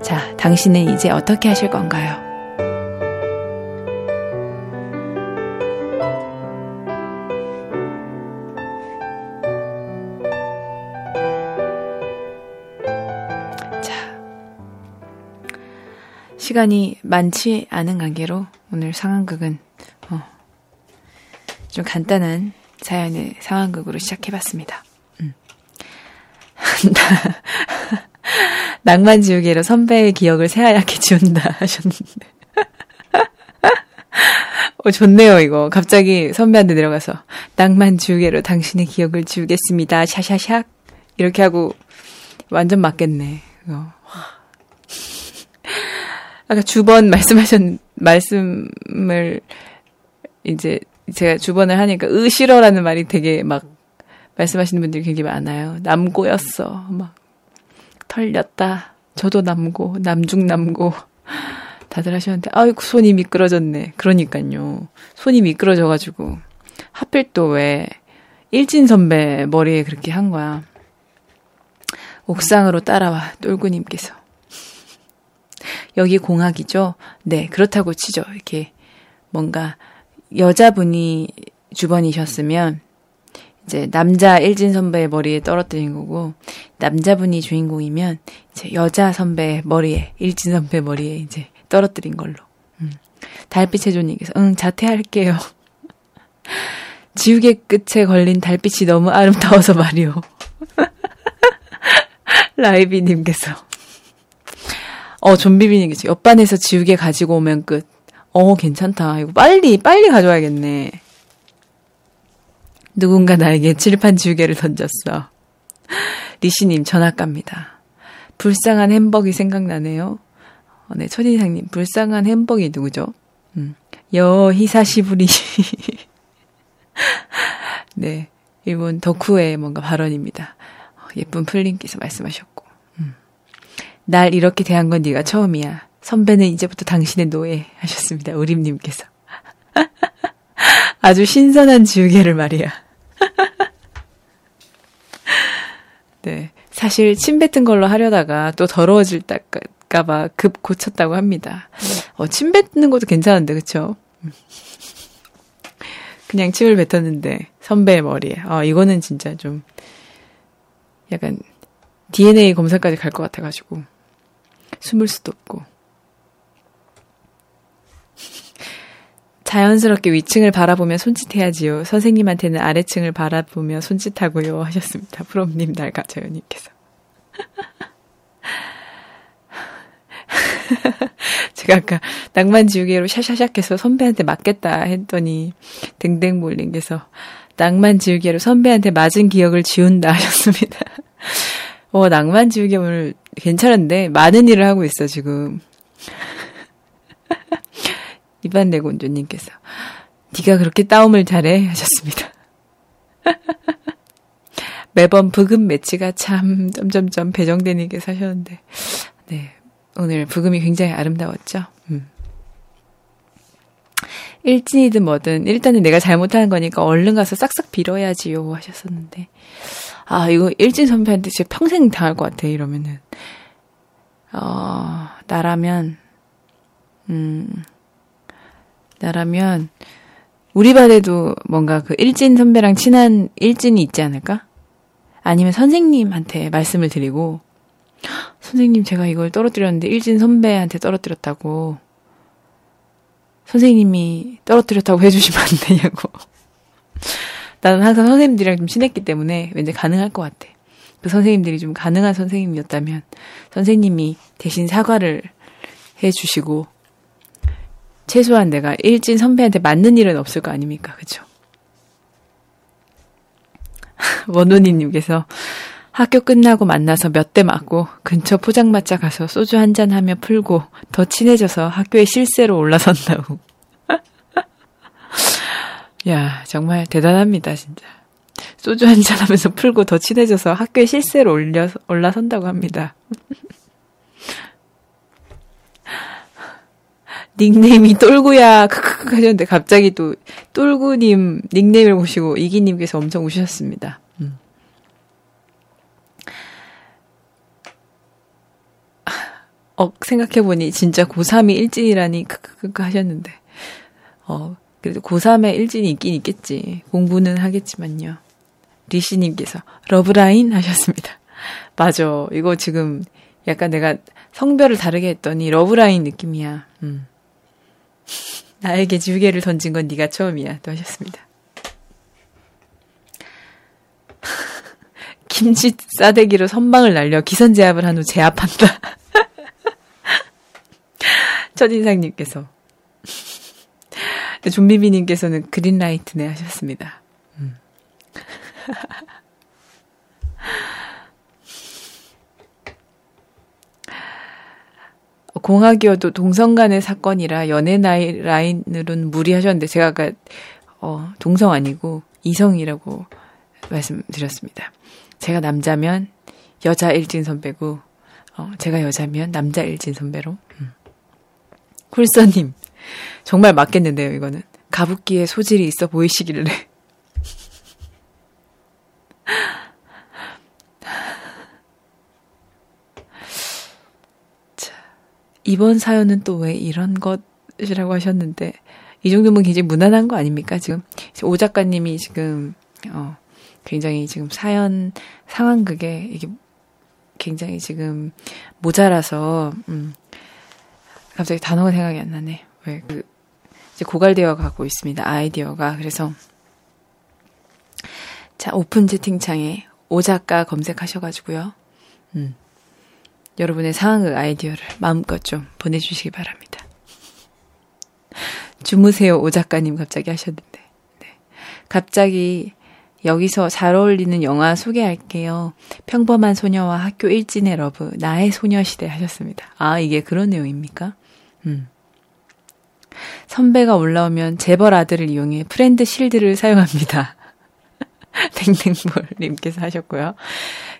자, 당신은 이제 어떻게 하실 건가요? 자, 시간이 많지 않은 관계로 오늘 상황극은 어, 좀 간단한 사연의 상황극으로 시작해봤습니다. 음. 낭만 지우개로 선배의 기억을 새하얗게 지운다 하셨는데. 어, 좋네요, 이거. 갑자기 선배한테 내려가서, 낭만 지우개로 당신의 기억을 지우겠습니다. 샤샤샥. 이렇게 하고, 완전 맞겠네. 이거. 아까 주번 말씀하셨, 말씀을, 이제, 제가 주번을 하니까, 으, 싫어라는 말이 되게 막, 말씀하시는 분들이 굉장히 많아요. 남고였어. 막, 털렸다. 저도 남고, 남중 남고. 다들 하셨는데, 아이고, 손이 미끄러졌네. 그러니까요. 손이 미끄러져가지고. 하필 또 왜, 일진 선배 머리에 그렇게 한 거야. 옥상으로 따라와, 똘구님께서. 여기 공학이죠? 네, 그렇다고 치죠. 이렇게, 뭔가, 여자분이 주번이셨으면, 이제 남자 일진 선배의 머리에 떨어뜨린 거고 남자분이 주인공이면 이제 여자 선배 머리에 일진 선배 머리에 이제 떨어뜨린 걸로. 음. 달빛의 존님께서 응 자퇴할게요. 지우개 끝에 걸린 달빛이 너무 아름다워서 말이오. 라이비님께서 어 좀비비님께서 옆반에서 지우개 가지고 오면 끝. 어 괜찮다. 이거 빨리 빨리 가져와야겠네. 누군가 나에게 칠판 지우개를 던졌어. 리시님 전학 갑니다. 불쌍한 햄버기 생각나네요. 어, 네, 첫인상님, 불쌍한 햄버기 누구죠? 음, 여 히사시부리. 네, 일본 덕후의 뭔가 발언입니다. 어, 예쁜 플린께서 말씀하셨고. 음. 날 이렇게 대한 건 네가 처음이야. 선배는 이제부터 당신의 노예 하셨습니다. 우림님께서. 아주 신선한 지우개를 말이야. 네. 사실 침 뱉은 걸로 하려다가 또 더러워질 까봐 급 고쳤다고 합니다. 어, 침 뱉는 것도 괜찮은데, 그쵸? 그냥 침을 뱉었는데, 선배의 머리에. 어, 이거는 진짜 좀, 약간, DNA 검사까지 갈 것 같아가지고, 숨을 수도 없고. 자연스럽게 위층을 바라보며 손짓해야지요. 선생님한테는 아래층을 바라보며 손짓하고요. 하셨습니다. 프롬님 날가져요님께서. 제가 아까 낭만 지우개로 샤샤샥 해서 선배한테 맞겠다 했더니 댕댕몰님께서 낭만 지우개로 선배한테 맞은 기억을 지운다 하셨습니다. 어, 낭만 지우개 오늘 괜찮은데 많은 일을 하고 있어 지금. 이반내곤조님께서 네가 그렇게 따움을 잘해 하셨습니다. 매번 부금 매치가 참 점점점 배정되니게 사셨는데 네 오늘 부금이 굉장히 아름다웠죠. 음. 일진이든 뭐든 일단은 내가 잘못하는 거니까 얼른 가서 싹싹 빌어야지요 하셨었는데 아 이거 일진 선배한테 진짜 평생 당할 것 같아 이러면은 어 나라면 음 나라면 우리 반에도 뭔가 그 일진 선배랑 친한 일진이 있지 않을까? 아니면 선생님한테 말씀을 드리고 선생님 제가 이걸 떨어뜨렸는데 일진 선배한테 떨어뜨렸다고 선생님이 떨어뜨렸다고 해주시면 안 되냐고 나는 항상 선생님들이랑 좀 친했기 때문에 왠지 가능할 것 같아 그 선생님들이 좀 가능한 선생님이었다면 선생님이 대신 사과를 해주시고 최소한 내가 일진 선배한테 맞는 일은 없을 거 아닙니까? 그쵸? 원훈이님께서 학교 끝나고 만나서 몇 대 맞고 근처 포장마차 가서 소주 한 잔 하며 풀고 더 친해져서 학교에 실세로 올라선다고. 야, 정말 대단합니다, 진짜. 소주 한 잔 하면서 풀고 더 친해져서 학교에 실세로 올려, 올라선다고 합니다. 닉네임이 똘구야 크크크 하셨는데 갑자기 또 똘구님 닉네임을 보시고 이기님께서 엄청 우셨습니다. 음. 어 생각해보니 진짜 고3이 일진이라니 크크크 하셨는데 어 그래도 고3에 일진이 있긴 있겠지 공부는 하겠지만요. 리시님께서 러브라인 하셨습니다. 맞아 이거 지금 약간 내가 성별을 다르게 했더니 러브라인 느낌이야. 음. 나에게 지우개를 던진 건 네가 처음이야. 또 하셨습니다. 김치 싸대기로 선방을 날려 기선 제압을 한 후 제압한다. 첫인상님께서. 좀비비님께서는 그린라이트네 하셨습니다. 음. 공학이어도 동성 간의 사건이라 연애 나이 라인으로는 무리하셨는데 제가 아까 어, 동성 아니고 이성이라고 말씀드렸습니다. 제가 남자면 여자 일진 선배고 어, 제가 여자면 남자 일진 선배로. 음. 쿨서님 정말 맞겠는데요 이거는 가부끼에 소질이 있어 보이시길래 이번 사연은 또 왜 이런 것이라고 하셨는데 이 정도면 굉장히 무난한 거 아닙니까? 지금 오 작가님이 지금 어 굉장히 지금 사연 상황극에 이게 굉장히 지금 모자라서 음 갑자기 단어가 생각이 안 나네. 왜 그 이제 고갈되어 가고 있습니다. 아이디어가 그래서 자 오픈 채팅창에 오 작가 검색하셔가지고요. 음. 여러분의 상황극 아이디어를 마음껏 좀 보내주시기 바랍니다. 주무세요 오 작가님 갑자기 하셨는데 네. 갑자기 여기서 잘 어울리는 영화 소개할게요. 평범한 소녀와 학교 일진의 러브, 나의 소녀시대 하셨습니다. 아, 이게 그런 내용입니까? 음. 선배가 올라오면 재벌 아들을 이용해 friend shield를 사용합니다. 댕댕볼님께서 하셨고요.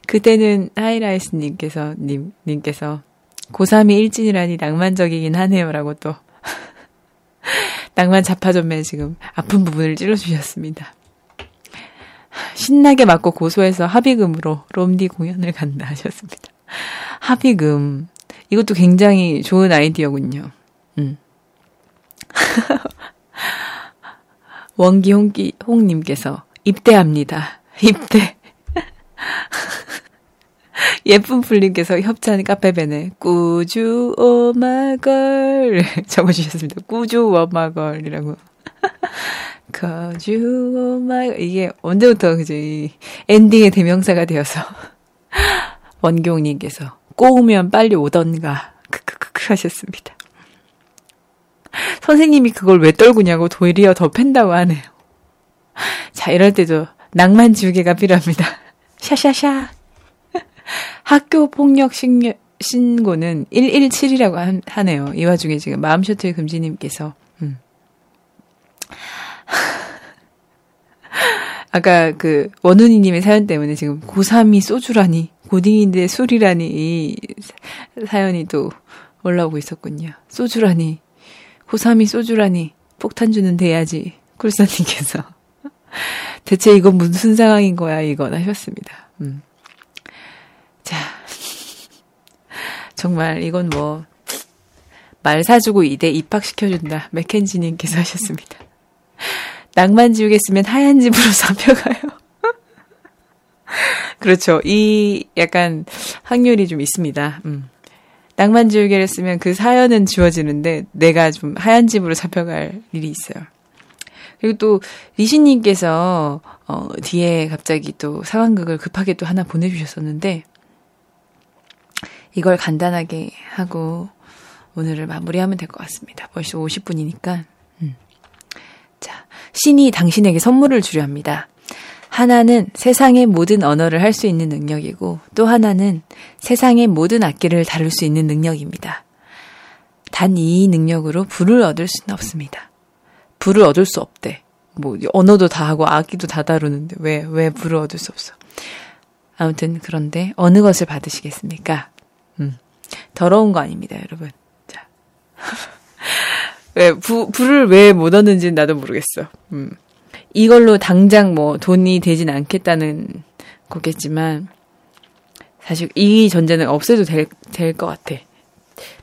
그때는 하이라이스님께서, 님, 님께서, 고3이 일진이라니 낭만적이긴 하네요 라고 또, 낭만 자파전매 지금 아픈 부분을 찔러주셨습니다. 신나게 맞고 고소해서 합의금으로 롬디 공연을 간다 하셨습니다. 합의금. 이것도 굉장히 좋은 아이디어군요. 음. 원기 홍기 홍님께서 입대합니다. 입대. 예쁜 풀님께서 협찬 카페벤에 꾸주 오마걸 적어주셨습니다. 꾸주 오마걸이라고. 꾸주 오마걸 이게 언제부터 그지 엔딩의 대명사가 되어서 원경님께서 꼬우면 빨리 오던가 크크크크 하셨습니다. 선생님이 그걸 왜 떨구냐고 도리어 더 팬다고 하네요. 자, 이럴 때도 낭만 지우개가 필요합니다. 샤샤샤. 학교 폭력 신고, 신고는 117이라고 하네요. 이 와중에 지금 마음 셔틀 금지님께서, 음. 아까 그 원훈이님의 사연 때문에 지금 고3이 소주라니, 고딩인데 술이라니 이 사연이 또 올라오고 있었군요. 소주라니, 고3이 소주라니, 폭탄 주는 돼야지. 꿀사님께서. 대체 이건 무슨 상황인 거야, 이건 하셨습니다. 음. 자. 정말 이건 뭐, 말 사주고 이대 입학시켜준다. 맥켄지님께서 하셨습니다. 낭만 지우겠으면 하얀 집으로 잡혀가요. 그렇죠. 이 약간 확률이 좀 있습니다. 음. 낭만 지우개를 쓰면 그 사연은 지워지는데 내가 좀 하얀 집으로 잡혀갈 일이 있어요. 그리고 또 리시님께서 어 뒤에 갑자기 또 상황극을 급하게 또 하나 보내주셨었는데 이걸 간단하게 하고 오늘을 마무리하면 될 것 같습니다. 벌써 50분이니까. 음. 자, 신이 당신에게 선물을 주려 합니다. 하나는 세상의 모든 언어를 할 수 있는 능력이고 또 하나는 세상의 모든 악기를 다룰 수 있는 능력입니다. 단 이 능력으로 불을 얻을 수는 없습니다. 불을 얻을 수 없대. 뭐 언어도 다 하고 악기도 다 다루는데 왜 왜 불을 얻을 수 없어? 아무튼 그런데 어느 것을 받으시겠습니까? 음. 더러운 거 아닙니다, 여러분. 자. 왜 부, 불을 왜 못 얻는지는 나도 모르겠어. 음. 이걸로 당장 뭐 돈이 되진 않겠다는 거겠지만 사실 이 전제는 없애도 될 될 것 같아.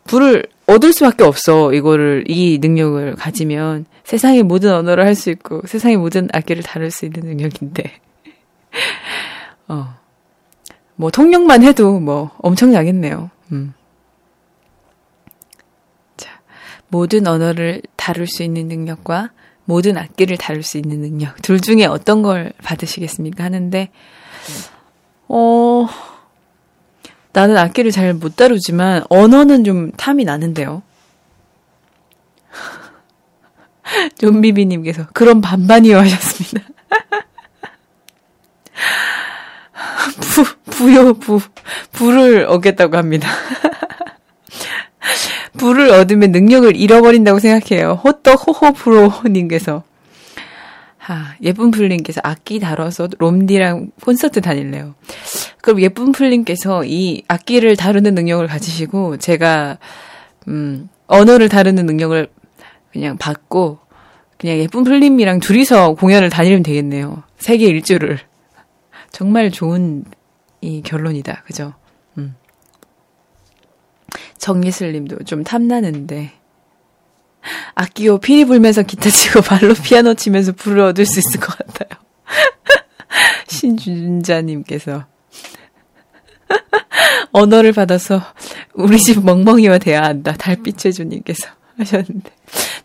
불을 얻을 수밖에 없어. 이거를 이 능력을 가지면 세상의 모든 언어를 할 수 있고 세상의 모든 악기를 다룰 수 있는 능력인데. 어. 뭐 통역만 해도 뭐 엄청나겠네요. 음. 자, 모든 언어를 다룰 수 있는 능력과 모든 악기를 다룰 수 있는 능력. 둘 중에 어떤 걸 받으시겠습니까? 하는데, 어, 나는 악기를 잘 못 다루지만, 언어는 좀 탐이 나는데요. 좀비비님께서, 그럼 반반이요 하셨습니다. 부, 부요, 부. 부를 얻겠다고 합니다. 불을 얻으면 능력을 잃어버린다고 생각해요. 호떡 호호프로님께서. 아, 예쁜 풀님께서 악기 다뤄서 롬디랑 콘서트 다닐래요. 그럼 예쁜 풀님께서 이 악기를 다루는 능력을 가지시고 제가 음 언어를 다루는 능력을 그냥 받고 그냥 예쁜 풀님이랑 둘이서 공연을 다니면 되겠네요. 세계 일주를 정말 좋은 이 결론이다. 그죠? 음. 정예슬 님도 좀 탐나는데. 악기요, 피리 불면서 기타 치고 발로 피아노 치면서 불을 얻을 수 있을 것 같아요. 신준자님께서. 언어를 받아서 우리 집 멍멍이와 대야 한다. 달빛 해주님께서 하셨는데.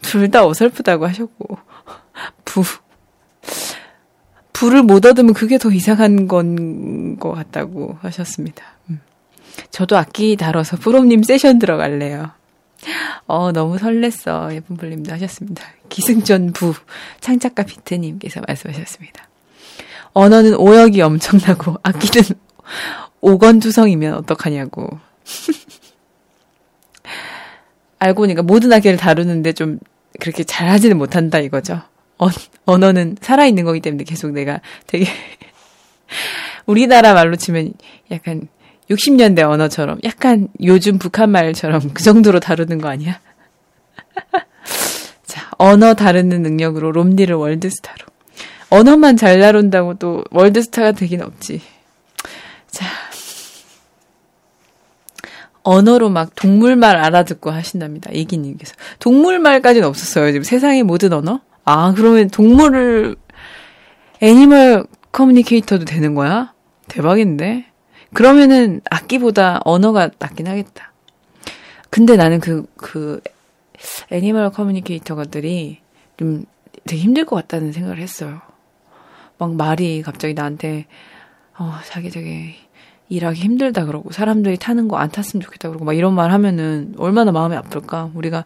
둘 다 어설프다고 하셨고. 부. 불을 못 얻으면 그게 더 이상한 건 것 같다고 하셨습니다. 음. 저도 악기 다뤄서 프롬님 세션 들어갈래요. 어, 너무 설렜어. 예쁜 불님도 하셨습니다. 기승전부 창작가 비트님께서 말씀하셨습니다. 언어는 오역이 엄청나고 악기는 오건투성이면 어떡하냐고. 알고 보니까 모든 악기를 다루는데 좀 그렇게 잘하지는 못한다 이거죠. 언, 언어는 살아있는 거기 때문에 계속 내가 되게 우리나라 말로 치면 약간 60년대 언어처럼 약간 요즘 북한 말처럼 그 정도로 다루는 거 아니야? 자, 언어 다루는 능력으로 롬디를 월드스타로. 언어만 잘 다룬다고 또 월드스타가 되긴 없지. 자. 언어로 막 동물말 알아듣고 하신답니다. 이기님께서. 동물말까지는 없었어요. 지금 세상의 모든 언어? 아, 그러면 동물을, animal communicator도 되는 거야? 대박인데? 그러면은 악기보다 언어가 낫긴 하겠다. 근데 나는 그, 그, 애니멀 커뮤니케이터들이 좀 되게 힘들 것 같다는 생각을 했어요. 막 말이 갑자기 나한테, 어, 자기 되게 일하기 힘들다 그러고, 사람들이 타는 거 안 탔으면 좋겠다 그러고, 막 이런 말 하면은 얼마나 마음이 아플까? 우리가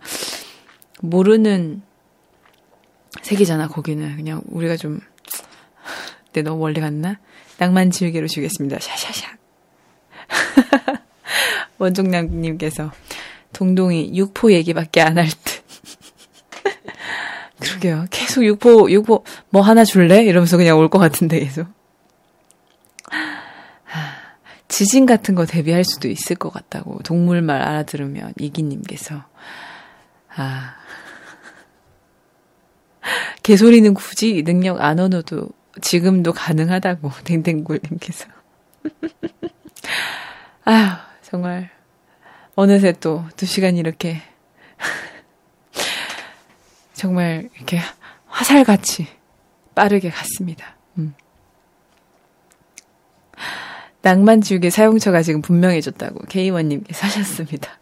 모르는 세계잖아, 거기는. 그냥 우리가 좀, 내 너무 멀리 갔나? 낭만 지우개로 주겠습니다. 샤샤샥. 원종남님께서 동동이 육포 얘기밖에 안 할 듯. 그러게요. 계속 육포, 육포, 뭐 하나 줄래? 이러면서 그냥 올 것 같은데, 계속. 하, 지진 같은 거 대비할 수도 있을 것 같다고. 동물말 알아들으면, 이기님께서. 아. 개소리는 굳이 능력 안 얻어도 지금도 가능하다고. 댕댕굴님께서. 아휴, 정말. 어느새 또 두 시간이 이렇게 정말 이렇게 화살같이 빠르게 갔습니다. 음. 낭만 지우개 사용처가 지금 분명해졌다고 K1님께서 하셨습니다.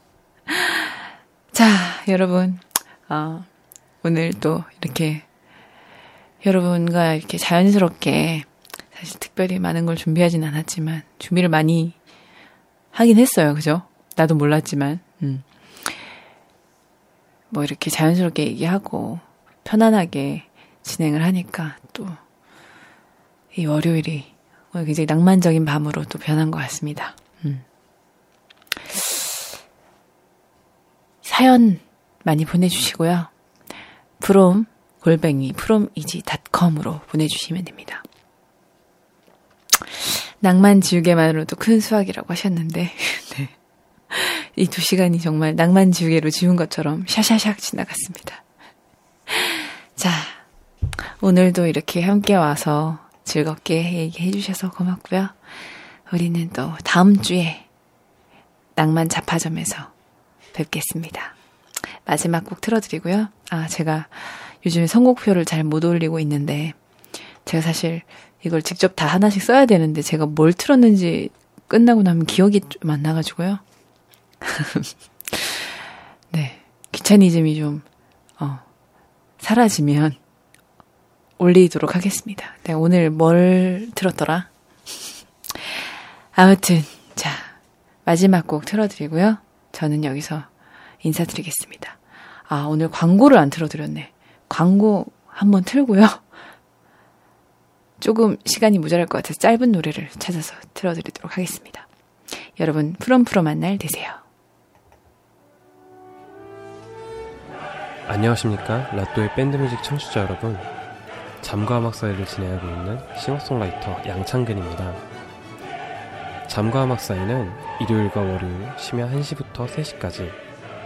자, 여러분, 어, 오늘 또 이렇게 여러분과 이렇게 자연스럽게 사실 특별히 많은 걸 준비하진 않았지만 준비를 많이 하긴 했어요. 그죠? 나도 몰랐지만, 음. 뭐 이렇게 자연스럽게 얘기하고 편안하게 진행을 하니까 또 이 월요일이 굉장히 낭만적인 밤으로 또 변한 것 같습니다. 음. 사연 많이 보내주시고요. 프롬 골뱅이 프롬이지닷컴으로 보내주시면 됩니다. 낭만 지우개만으로도 큰 수확이라고 하셨는데, 네. 이 두 시간이 정말 낭만 지우개로 지운 것처럼 샤샤샥 지나갔습니다. 자, 오늘도 이렇게 함께 와서 즐겁게 얘기해 주셔서 고맙고요. 우리는 또 다음 주에 낭만 자파점에서 뵙겠습니다. 마지막 곡 틀어드리고요. 아, 제가 요즘에 선곡표를 잘 못 올리고 있는데, 제가 사실 이걸 직접 다 하나씩 써야 되는데, 제가 뭘 틀었는지 끝나고 나면 기억이 좀 안 나가지고요. 네. 귀차니즘이 좀, 어, 사라지면 올리도록 하겠습니다. 네, 오늘 뭘 틀었더라? 아무튼, 자, 마지막 곡 틀어드리고요. 저는 여기서 인사드리겠습니다. 아, 오늘 광고를 안 틀어드렸네. 광고 한번 틀고요. 조금 시간이 모자랄 것 같아서 짧은 노래를 찾아서 틀어드리도록 하겠습니다. 여러분, 프롬프롬 한 날 되세요. 안녕하십니까 라또의 밴드뮤직 청취자 여러분 잠과 음악 사이를 진행하고 있는 싱어송라이터 양창근입니다 잠과 음악 사이는 일요일과 월요일 심야 1시부터 3시까지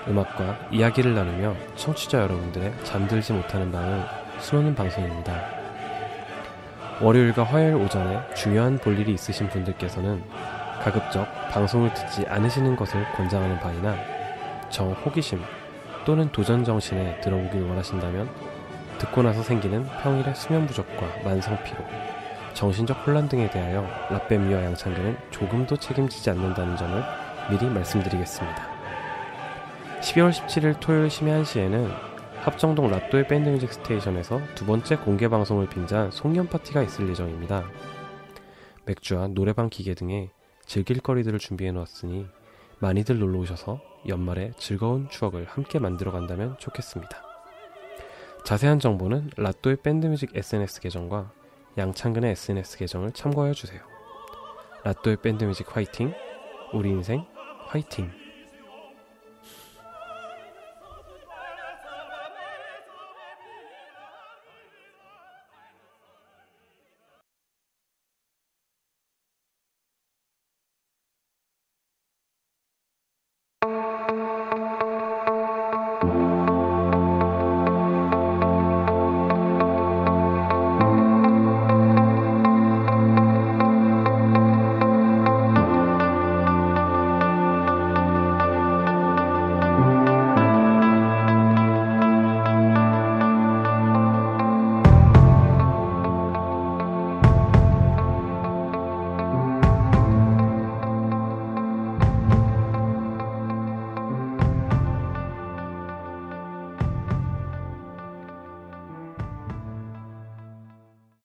음악과 이야기를 나누며 청취자 여러분들의 잠들지 못하는 밤을 수놓는 방송입니다 월요일과 화요일 오전에 중요한 볼일이 있으신 분들께서는 가급적 방송을 듣지 않으시는 것을 권장하는 바이나 정 호기심 또는 도전 정신에 들어보길 원하신다면 듣고 나서 생기는 평일의 수면 부족과 만성 피로, 정신적 혼란 등에 대하여 라빼미와 양창근은 조금도 책임지지 않는다는 점을 미리 말씀드리겠습니다. 12월 17일 토요일 심야 1시에는 합정동 라또의 밴드 뮤직 스테이션에서 두 번째 공개 방송을 빙자한 송년 파티가 있을 예정입니다. 맥주와 노래방 기계 등의 즐길 거리들을 준비해 놓았으니 많이들 놀러 오셔서 연말에 즐거운 추억을 함께 만들어 간다면 좋겠습니다. 자세한 정보는 라또의 밴드뮤직 SNS 계정과 양창근의 SNS 계정을 참고하여 주세요. 라또의 밴드뮤직 화이팅! 우리 인생 화이팅!